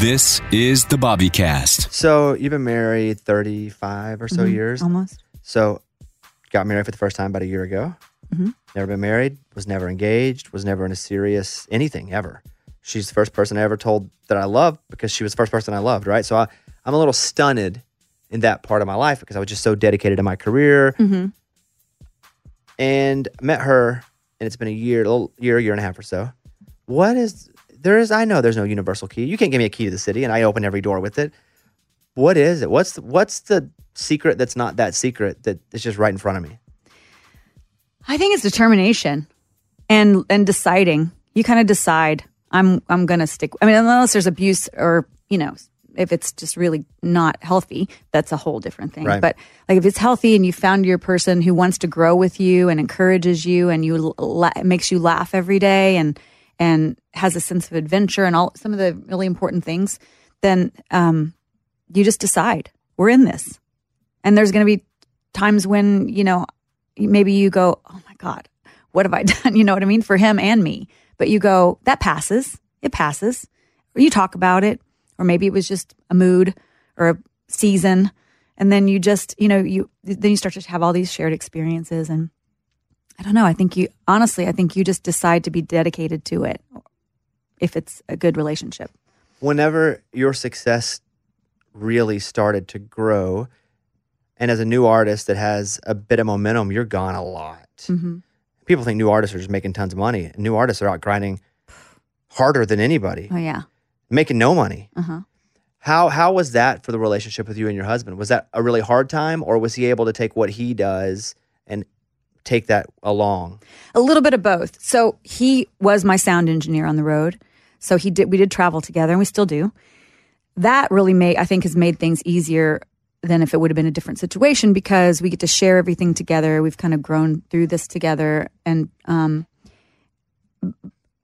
This is the Bobby Cast. So you've been married 35 or so mm-hmm, years. Almost. So got married for the first time about a year ago. Mm-hmm. Never been married, was never engaged, was never in a serious anything ever. She's the first person I ever told that I love because she was the first person I loved, right? So I, I'm a little stunned in that part of my life because I was just so dedicated to my career. Mm-hmm. And met her, and it's been a year, a little year, year and a half or so. What is there is I know there's no universal key. You can't give me a key to the city, and I open every door with it. What is it? What's the, what's the secret that's not that secret that is just right in front of me? I think it's determination and and deciding. You kind of decide I'm I'm going to stick I mean unless there's abuse or, you know, if it's just really not healthy, that's a whole different thing. Right. But like if it's healthy and you found your person who wants to grow with you and encourages you and you la- makes you laugh every day and and has a sense of adventure and all some of the really important things, then um you just decide we're in this. And there's going to be times when, you know, maybe you go, oh my God, what have I done? You know what I mean? For him and me. But you go, that passes. It passes. Or you talk about it. Or maybe it was just a mood or a season. And then you just, you know, you, then you start to have all these shared experiences. And I don't know. I think you, honestly, I think you just decide to be dedicated to it if it's a good relationship. whenever your success really started to grow, and as a new artist that has a bit of momentum, you're gone a lot. Mm-hmm. People think new artists are just making tons of money. New artists are out grinding harder than anybody, Oh, yeah. making no money. Uh-huh. How how was that for the relationship with you and your husband? Was that a really hard time, or was he able to take what he does and take that along? A little bit of both. So he was my sound engineer on the road. So he did we did travel together and we still do. That really made I think has made things easier than if it would have been a different situation because we get to share everything together. We've kind of grown through this together and um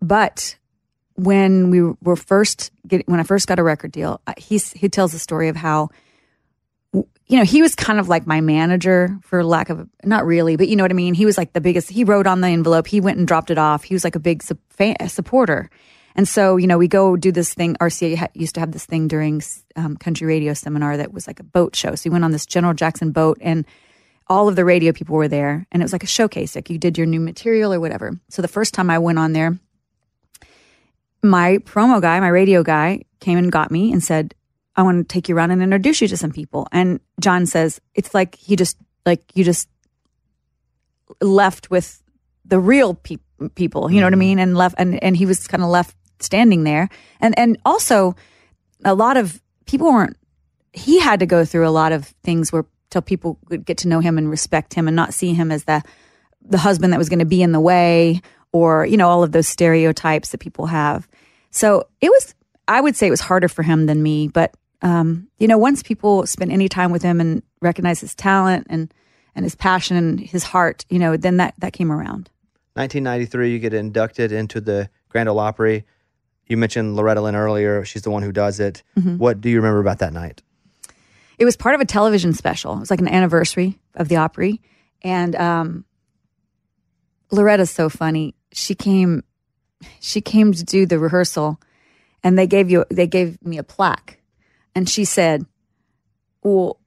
but when we were first get, when I first got a record deal, he's he tells the story of how you know, he was kind of like my manager for lack of, not really, but you know what I mean? He was like the biggest, he wrote on the envelope, he went and dropped it off. He was like a big su- fan, supporter. And so, you know, we go do this thing. RCA ha- used to have this thing during um, country radio seminar that was like a boat show. So we went on this General Jackson boat and all of the radio people were there. And it was like a showcase, like you did your new material or whatever. So the first time I went on there, my promo guy, my radio guy came and got me and said, I want to take you around and introduce you to some people. And John says, it's like he just, like you just left with the real pe- people, you know what I mm-hmm. mean? And left, and, and he was kind of left standing there. And, and also a lot of people weren't, he had to go through a lot of things where till people would get to know him and respect him and not see him as the, the husband that was going to be in the way or, you know, all of those stereotypes that people have. So it was, I would say it was harder for him than me, but um, you know, once people spend any time with him and recognize his talent and and his passion and his heart, you know, then that that came around. 1993, you get inducted into the Grand Ole Opry. You mentioned Loretta Lynn earlier. She's the one who does it. What do you remember about that night? It was part of a television special. It was like an anniversary of the Opry, and um, Loretta's so funny. She came, she came to do the rehearsal, and they gave you they gave me a plaque, and she said, "Well."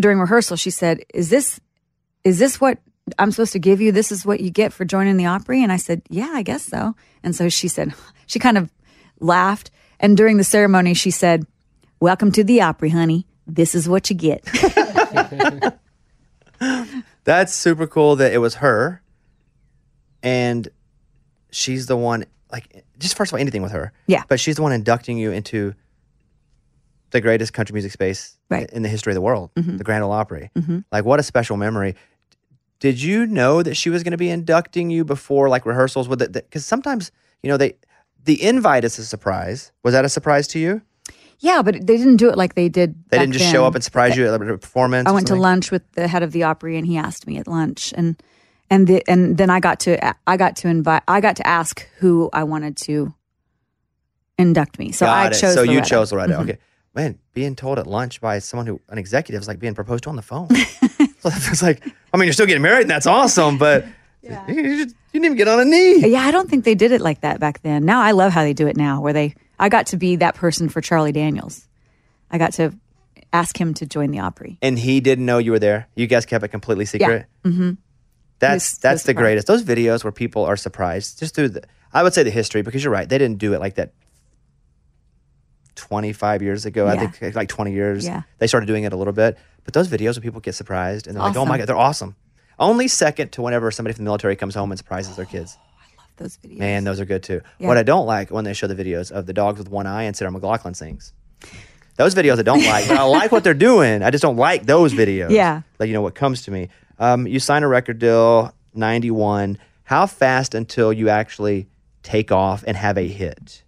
During rehearsal, she said, "Is this is this what I'm supposed to give you? This is what you get for joining the Opry? And I said, yeah, I guess so. And so she said, she kind of laughed. And during the ceremony, she said, welcome to the Opry, honey. This is what you get. That's super cool that it was her, and she's the one. Like, just first of all, anything with her. Yeah. But she's the one inducting you into the greatest country music space Right. in the history of the world, the Grand Ole Opry. Like, what a special memory. Did you know that she was going to be inducting you before like rehearsals? With it? Because sometimes, you know, they the invite is a surprise. Was that a surprise to you? yeah, but they didn't do it like they did. They didn't just then. show up and surprise you at a performance. I went to lunch with the head of the Opry, and he asked me at lunch, and and the, and then I got to I got to invite I got to ask who I wanted to induct me. So I it. chose. So you Loretta. chose Loretta. Mhm. Okay, man, being told at lunch by someone who an executive is like being proposed to on the phone. so it's like, I mean, you're still getting married, and that's awesome, but you, you, just- you didn't even get on a knee. Yeah, I don't think they did it like that back then. Now I love how they do it now, where they I got to be that person for Charlie Daniels. I got to ask him to join the Opry. And he didn't know you were there. You guys kept it completely secret. Mm-hmm. That's was- that's the surprised. greatest. Those videos where people are surprised just through the. I would say the history because you're right. They didn't do it like that 25 years ago. I think like 20 years. Yeah. They started doing it a little bit. But those videos where people get surprised and they're like, oh my God, they're awesome. Only second to whenever somebody from the military comes home and surprises their kids. I love those videos. Man, those are good too. Yeah. What I don't like when they show the videos of the dogs with one eye and Sarah McLaughlin sings. Those videos I don't like, but I like what they're doing. I just don't like those videos. Yeah. Like, you know, what comes to me. Um, you sign a record deal, 91. How fast until you actually take off and have a hit?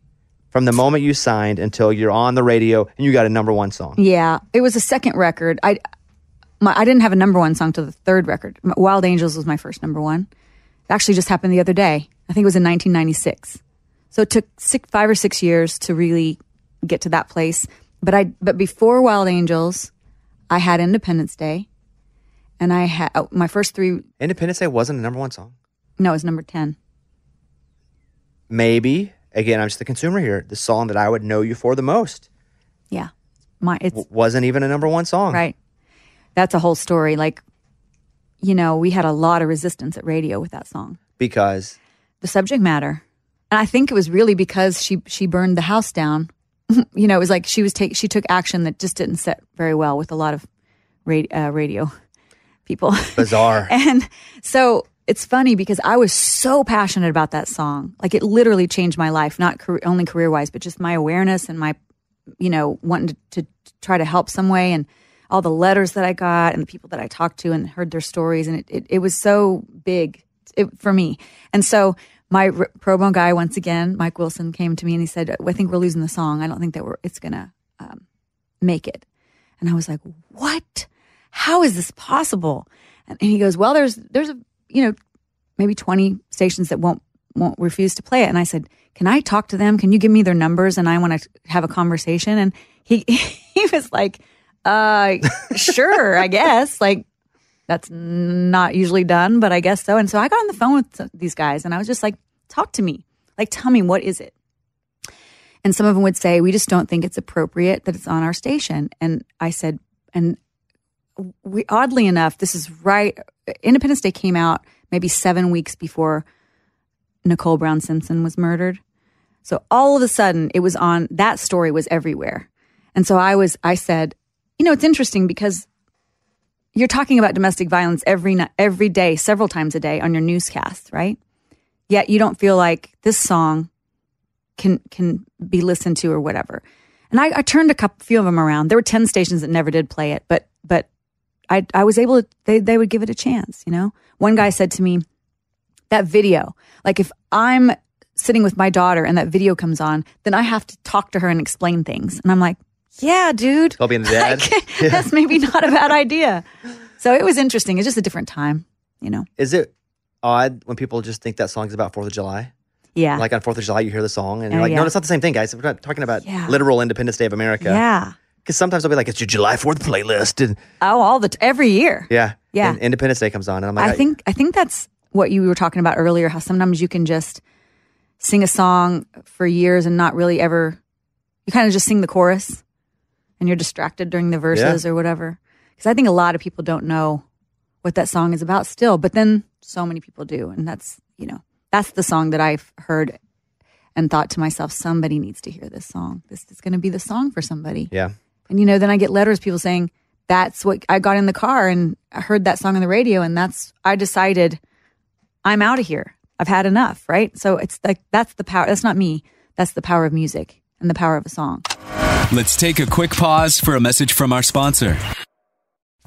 From the moment you signed until you're on the radio and you got a number one song. Yeah, it was a second record. I my, I didn't have a number one song till the third record. Wild Angels was my first number one. It actually just happened the other day. I think it was in 1996. So it took six, five or six years to really get to that place. But I but before Wild Angels, I had Independence Day, and I had oh, my first three. Independence Day wasn't a number one song. No, it was number ten. Maybe, again, I'm just the consumer here, the song that I would know you for the most Yeah, my it's w- wasn't even a number one song. Right. That's a whole story. Like, you know, we had a lot of resistance at radio with that song. Because The subject matter. And I think it was really because she she burned the house down. you know, it was like she was take she took action that just didn't set very well with a lot of radio, uh, radio people. bizarre. and so it's funny because I was so passionate about that song. Like it literally changed my life, not career, only career wise, but just my awareness and my, you know, wanting to, to try to help some way and all the letters that I got and the people that I talked to and heard their stories. And it, it, it was so big it, for me. And so my r- bono guy, once again, Mike Wilson came to me and he said, I think we're losing the song. I don't think that we're, it's going to um, make it. And I was like, what? How is this possible? And, and he goes, well, there's, there's a, you know, maybe 20 stations that won't, won't refuse to play it. And I said, can I talk to them? Can you give me their numbers? And I want to have a conversation. And he, he was like, uh, sure, I guess. Like, that's not usually done, but I guess so. And so I got on the phone with these guys and I was just like, talk to me. Like, tell me, what is it? And some of them would say, we just don't think it's appropriate that it's on our station. And I said, and we, oddly enough, this is right. Independence Day came out maybe seven weeks before Nicole Brown Simpson was murdered. So all of a sudden, it was on, that story was everywhere. And so I was, I said, you know, it's interesting because you're talking about domestic violence every every day, several times a day on your newscast, right? Yet you don't feel like this song can can be listened to or whatever. And I, I turned a couple few of them around. There were ten stations that never did play it, but but I I was able to they they would give it a chance. You know, one guy said to me, that video, like if I'm sitting with my daughter and that video comes on, then I have to talk to her and explain things. And I'm like, yeah, dude. Well, being the dad. That's maybe not a bad idea. So it was interesting. It's just a different time, you know? Is it odd when people just think that song's about Fourth of July? Yeah. Like on Fourth of July, you hear the song and you're Oh, like, yeah. no, it's not the same thing, guys. We're not talking about Yeah. literal Independence Day of America. yeah. Because sometimes I'll be like, it's your July 4th playlist. And Oh, all the, t- every year. yeah. Yeah. And Independence Day comes on. And I'm like, I think, I think that's what you were talking about earlier, how sometimes you can just sing a song for years and not really ever, you kind of just sing the chorus and you're distracted during the verses or whatever. Because I think a lot of people don't know what that song is about still, but then so many people do. And that's, you know, that's the song that I've heard and thought to myself, somebody needs to hear this song. This is going to be the song for somebody. yeah. And you know, then I get letters, people saying, that's what I got in the car and I heard that song on the radio. And that's, I decided I'm out of here. I've had enough. Right. So it's like, that's the power. That's not me. That's the power of music and the power of a song. Let's take a quick pause for a message from our sponsor.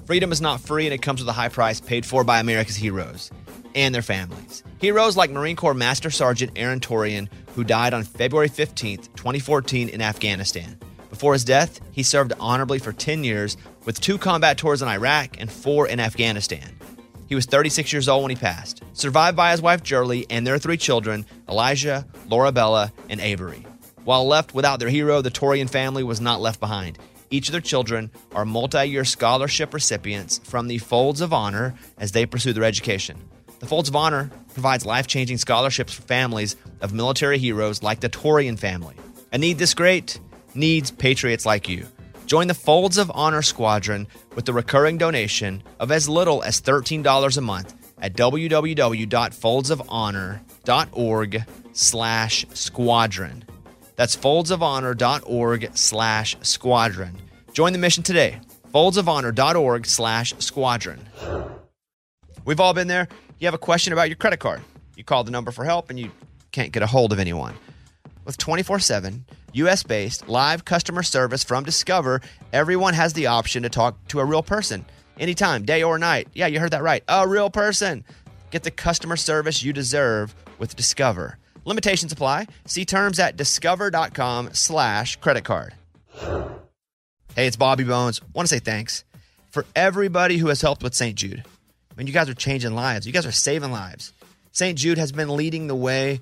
Freedom is not free and it comes with a high price paid for by America's heroes and their families. Heroes like Marine Corps Master Sergeant Aaron Torian, who died on February 15th, 2014, in Afghanistan. Before his death, he served honorably for 10 years with two combat tours in Iraq and four in Afghanistan. He was 36 years old when he passed, survived by his wife Jurley and their three children, Elijah, Laura Bella, and Avery. While left without their hero, the Torian family was not left behind. Each of their children are multi year scholarship recipients from the Folds of Honor as they pursue their education. The Folds of Honor provides life changing scholarships for families of military heroes like the Torian family. A need this great needs patriots like you. Join the Folds of Honor Squadron with the recurring donation of as little as $13 a month at www.foldsofhonor.org slash squadron. That's foldsofhonor.org slash squadron. Join the mission today. foldsofhonor.org slash squadron. We've all been there. You have a question about your credit card. You call the number for help and you can't get a hold of anyone. With 24 7, US based live customer service from Discover, everyone has the option to talk to a real person anytime, day or night. Yeah, you heard that right. A real person. Get the customer service you deserve with Discover. Limitations apply. See terms at discover.com slash credit card. Hey, it's Bobby Bones. want to say thanks for everybody who has helped with St. Jude. I mean, you guys are changing lives. You guys are saving lives. St. Jude has been leading the way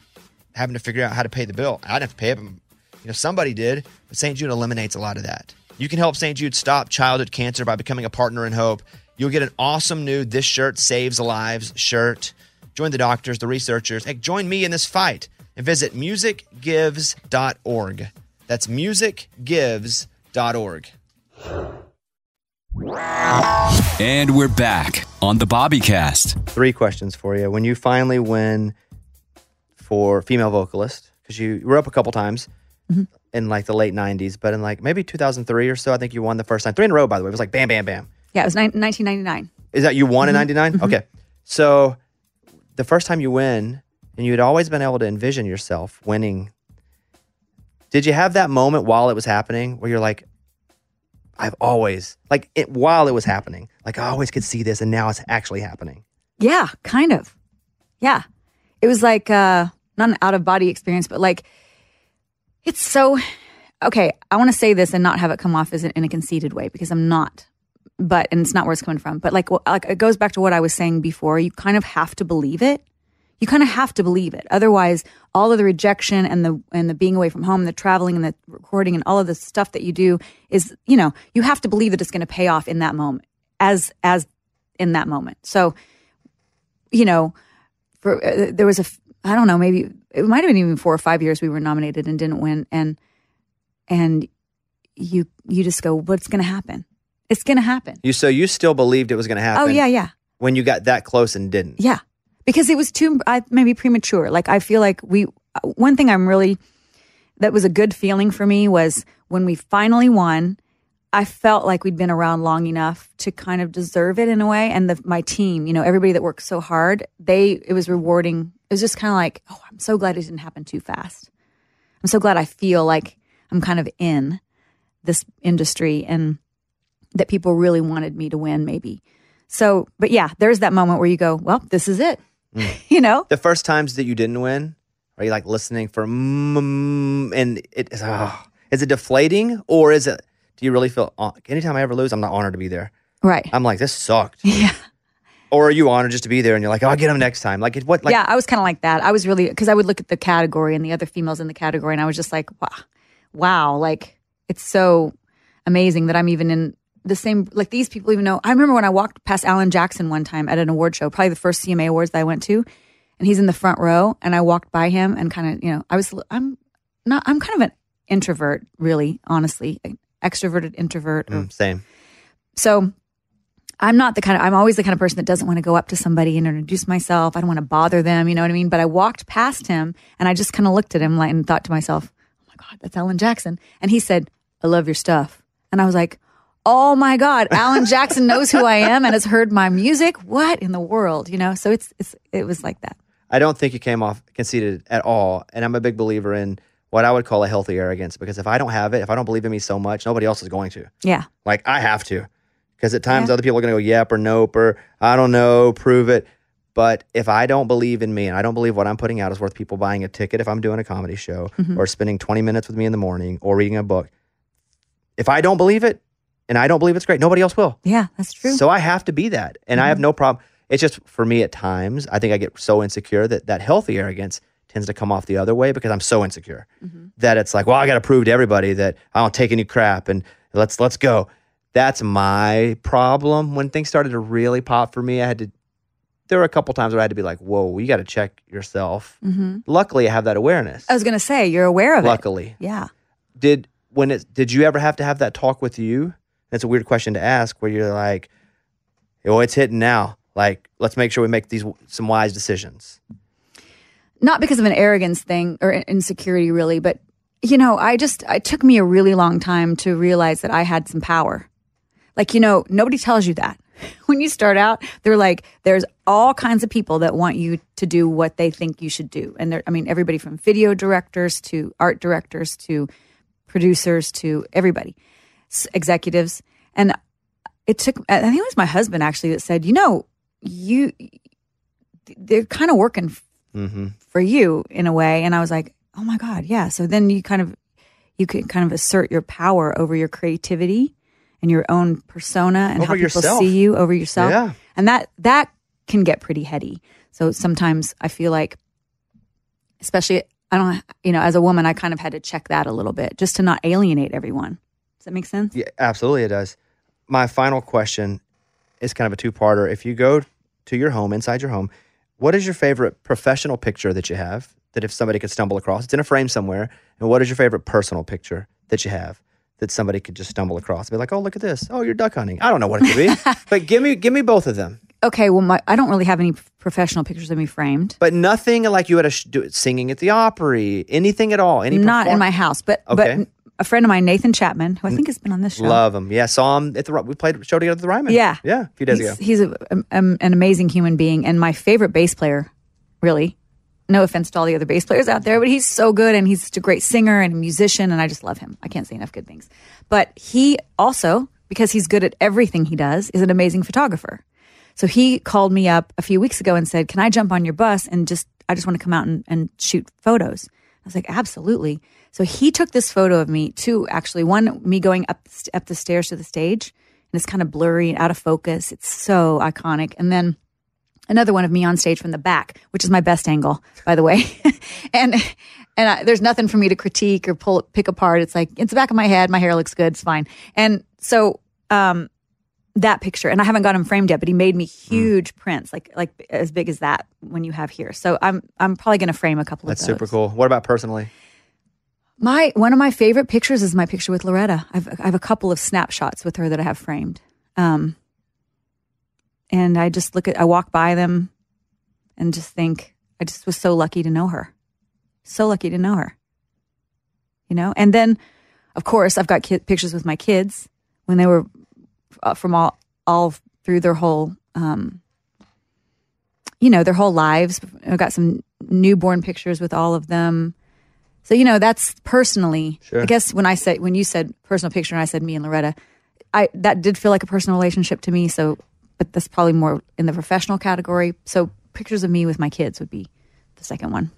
having to figure out how to pay the bill. I didn't have to pay it, but you know, somebody did. But St. Jude eliminates a lot of that. You can help St. Jude stop childhood cancer by becoming a partner in hope. You'll get an awesome new This Shirt Saves Lives shirt. Join the doctors, the researchers. Hey, join me in this fight and visit musicgives.org. That's musicgives.org. And we're back on the Bobbycast. Three questions for you. When you finally win for female vocalist, because you were up a couple times mm-hmm. in like the late 90s, but in like maybe 2003 or so, I think you won the first time. Three in a row, by the way. It was like bam, bam, bam. Yeah, it was ni- 1999. Is that you won in mm-hmm. 99? Mm-hmm. Okay. So the first time you win, and you had always been able to envision yourself winning, did you have that moment while it was happening where you're like, I've always, like it, while it was happening, like I always could see this and now it's actually happening? Yeah, kind of. Yeah. It was like uh not an out of body experience, but like it's so okay, I want to say this and not have it come off as in in a conceited way because I'm not. But and it's not where it's coming from. But like well, like it goes back to what I was saying before. You kind of have to believe it. You kind of have to believe it. Otherwise, all of the rejection and the and the being away from home, the traveling and the recording and all of the stuff that you do is, you know, you have to believe that it's going to pay off in that moment as as in that moment. So, you know, for uh, there was a I don't know maybe it might have been even four or five years we were nominated and didn't win and and you you just go what's going to happen it's going to happen You so you still believed it was going to happen? oh yeah yeah When you got that close and didn't. yeah because it was too I, maybe premature like I feel like we one thing I'm really that was a good feeling for me was when we finally won I felt like we'd been around long enough to kind of deserve it in a way. And the, my team, you know, everybody that worked so hard, they, it was rewarding. It was just kind of like, oh, I'm so glad it didn't happen too fast. I'm so glad I feel like I'm kind of in this industry and that people really wanted me to win, maybe. So, but yeah, there's that moment where you go, well, this is it. Mm. you know? The first times that you didn't win, are you like listening for mm, and it is oh, is it deflating or is it do you really feel hon- anytime I ever lose, I'm not honored to be there. Right. I'm like, this sucked. yeah. Or are you honored just to be there and you're like, oh, I'll get them next time? Like, what? Like, yeah, I was kind of like that. I was really because I would look at the category and the other females in the category, and I was just like, wow, wow, like it's so amazing that I'm even in the same. Like these people even know. I remember when I walked past Alan Jackson one time at an award show, probably the first CMA awards that I went to, and he's in the front row, and I walked by him and kind of, you know, I was, I'm not, I'm kind of an introvert, really, honestly, extroverted introvert, or Mm, same. so I'm not the kind of I'm always the kind of person that doesn't want to go up to somebody and introduce myself. I don't want to bother them, you know what I mean? But I walked past him and I just kind of looked at him like and thought to myself, "Oh my god, that's Alan Jackson." And he said, "I love your stuff." And I was like, "Oh my god, Alan Jackson knows who I am and has heard my music. What in the world?" You know? So it's it's it was like that. I don't think you came off conceited at all. And I'm a big believer in what I would call a healthy arrogance because if I don't have it, if I don't believe in me so much, nobody else is going to. Yeah. Like, I have to. Because at times Yeah. other people are going to go, yep or nope or I don't know, prove it. But if I don't believe in me and I don't believe what I'm putting out is worth people buying a ticket if I'm doing a comedy show Mm-hmm. or spending 20 minutes with me in the morning or reading a book, if I don't believe it and I don't believe it's great, nobody else will. Yeah, that's true. So I have to be that. And I have no problem. It's just for me at times, I think I get so insecure that that healthy arrogance tends to come off the other way because I'm so insecure that it's like, well, I got to prove to everybody that I don't take any crap and let's let's go. That's my problem. When things started to really pop for me, I had to. There were a couple times where I had to be like, "Whoa, you got to check yourself." Mm-hmm. Luckily, I have that awareness. I was going to say, you're aware of it. Luckily, Yeah. did when it did you ever have to have that talk with you? That's a weird question to ask. Where you're like, "Oh, it's hitting now. Like, let's make sure we make these some wise decisions." not because of an arrogance thing or insecurity really but you know i just it took me a really long time to realize that i had some power like you know nobody tells you that. When you start out they're like there's all kinds of people that want you to do what they think you should do. And i mean everybody from video directors to art directors to producers to everybody s- executives. And it took i think it was my husband actually that said you know you they're kind of working Mm-hmm. for you in a way. And i was like oh my god yeah. So then you kind of you can kind of assert your power over your creativity and your own persona and how Over people yourself. see you over yourself Yeah. and that that can get pretty heady so sometimes i feel like especially i don't you know as a woman i kind of had to check that a little bit just to not alienate everyone does that make sense Yeah, absolutely, it does. My final question is kind of a two-parter. If you go to your home, inside your home, what is your favorite professional picture that you have? That if somebody could stumble across, it's in a frame somewhere. And what is your favorite personal picture that you have that somebody could just stumble across? and Be like, oh, look at this. Oh, you're duck hunting. I don't know what it could be, but give me give me both of them. okay well my i don't really have any professional pictures of me framed But nothing like you had a sh- do, singing at the Opry, anything at all. Any not in my house but Okay. but a friend of mine nathan chapman who i think has been on this show Love him. Yeah, saw him at the. We played show together at the Ryman. Yeah. yeah, a few days he's, ago. He's a, um, an amazing human being and my favorite bass player, really. No offense to all the other bass players out there, but he's so good and he's such a great singer and a musician, and I just love him. I can't say enough good things. But he also, because he's good at everything he does, is an amazing photographer. So he called me up a few weeks ago and said, Can I jump on your bus and just, I just want to come out and, and shoot photos? I was like, Absolutely. So he took this photo of me, two actually, one, me going up, up the stairs to the stage, and it's kind of blurry and out of focus. It's so iconic. And then another one of me on stage from the back, which is my best angle, by the way. and and I, there's nothing for me to critique or pull pick apart. It's like it's the back of my head. My hair looks good. It's fine. And so um, that picture, and I haven't got him framed yet, but he made me Hmm. huge prints, like like as big as that when you have here. So I'm I'm probably going to frame a couple That's of those. super cool. What about personally? My one of my favorite pictures is my picture with Loretta. I've I have a couple of snapshots with her that I have framed. Um, and I just look at I walk by them and just think I just was so lucky to know her. So lucky to know her. You know? And then of course, I've got kid, pictures with my kids when they were uh, from all all through their whole um you know, their whole lives. I've got some newborn pictures with all of them. So you know that's personally. Sure. I guess when I said when you said personal picture and I said me and Loretta, I that did feel like a personal relationship to me. So, but that's probably more in the professional category. So pictures of me with my kids would be the second one.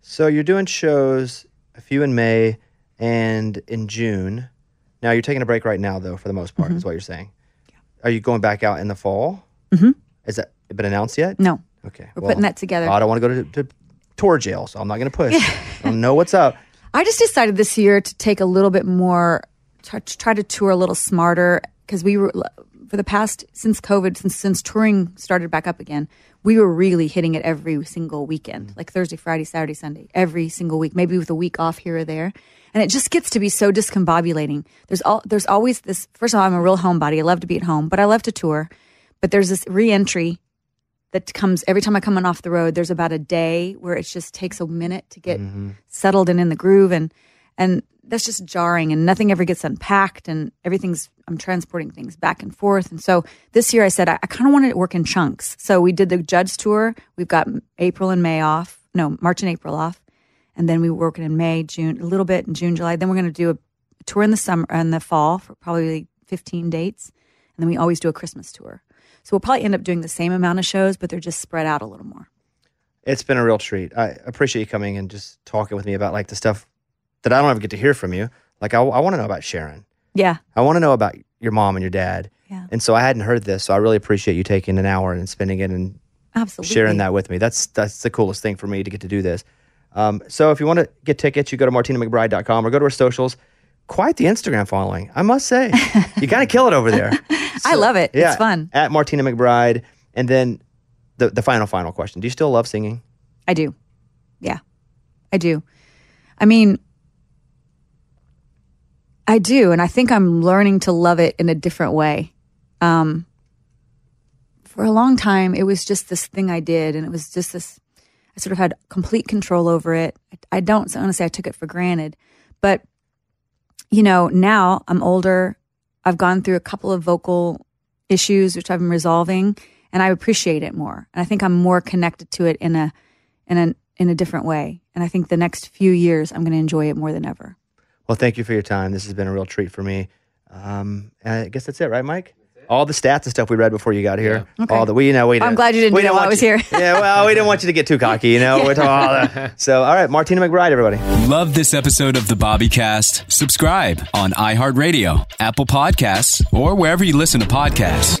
So you're doing shows a few in May and in June. Now you're taking a break right now, though, for the most part, Mm-hmm. is what you're saying. Yeah. Are you going back out in the fall? Mm-hmm. Is that been announced yet? No, Okay, we're putting that together. I don't want to go to, to tour jail, so I'm not going to push. I don't know what's up. I just decided this year to take a little bit more, try, try to tour a little smarter because we were for the past since COVID, since since touring started back up again, we were really hitting it every single weekend, mm. like Thursday, Friday, Saturday, Sunday, every single week, maybe with a week off here or there, and it just gets to be so discombobulating. There's all there's always this. First of all, I'm a real homebody. I love to be at home, but I love to tour. But there's this reentry that comes every time I come on off the road. There's about a day where it just takes a minute to get mm-hmm. settled and in the groove, and and that's just jarring, and nothing ever gets unpacked, and everything's I'm transporting things back and forth. And so this year I said I, I kind of wanted to work in chunks. So we did the Judds tour. We've got April and May off, no March and April off, and then we were working in May, June, a little bit in June, July. Then we're going to do a tour in the summer in the fall for probably 15 dates, and then we always do a Christmas tour. So we'll probably end up doing the same amount of shows, but they're just spread out a little more. It's been a real treat. I appreciate you coming and just talking with me about like the stuff that I don't ever get to hear from you. Like I, I want to know about Sharon. Yeah, I want to know about your mom and your dad. Yeah. And so I hadn't heard this, so I really appreciate you taking an hour and spending it and absolutely. sharing that with me. That's that's the coolest thing for me to get to do this. Um, so if you want to get tickets, you go to martinamcbride.com or go to our socials. Quite the Instagram following, I must say. you kind of kill it over there. I love it. Yeah, It's fun. At Martina McBride. And then the, the final, final question Do you still love singing? I do. Yeah, I do. I mean, I do. And I think I'm learning to love it in a different way. Um, for a long time, it was just this thing I did, and it was just this, I sort of had complete control over it. I, don't want to say I took it for granted, but, you know, now I'm older. I've gone through a couple of vocal issues, which I've been resolving, and I appreciate it more. And I think I'm more connected to it in a, in a, in a different way. And I think the next few years, I'm going to enjoy it more than ever. Well, thank you for your time. This has been a real treat for me. Um, I guess that's it, right, Mike? All the stats and stuff we read before you got here. Okay. All the we you know we. I'm glad you didn't we do that want I was you- here. yeah, well, we didn't want you to get too cocky, you know. with all the- so, all right, Martina McBride, everybody. Love this episode of the Bobby Cast? Subscribe on iHeartRadio, Apple Podcasts, or wherever you listen to podcasts.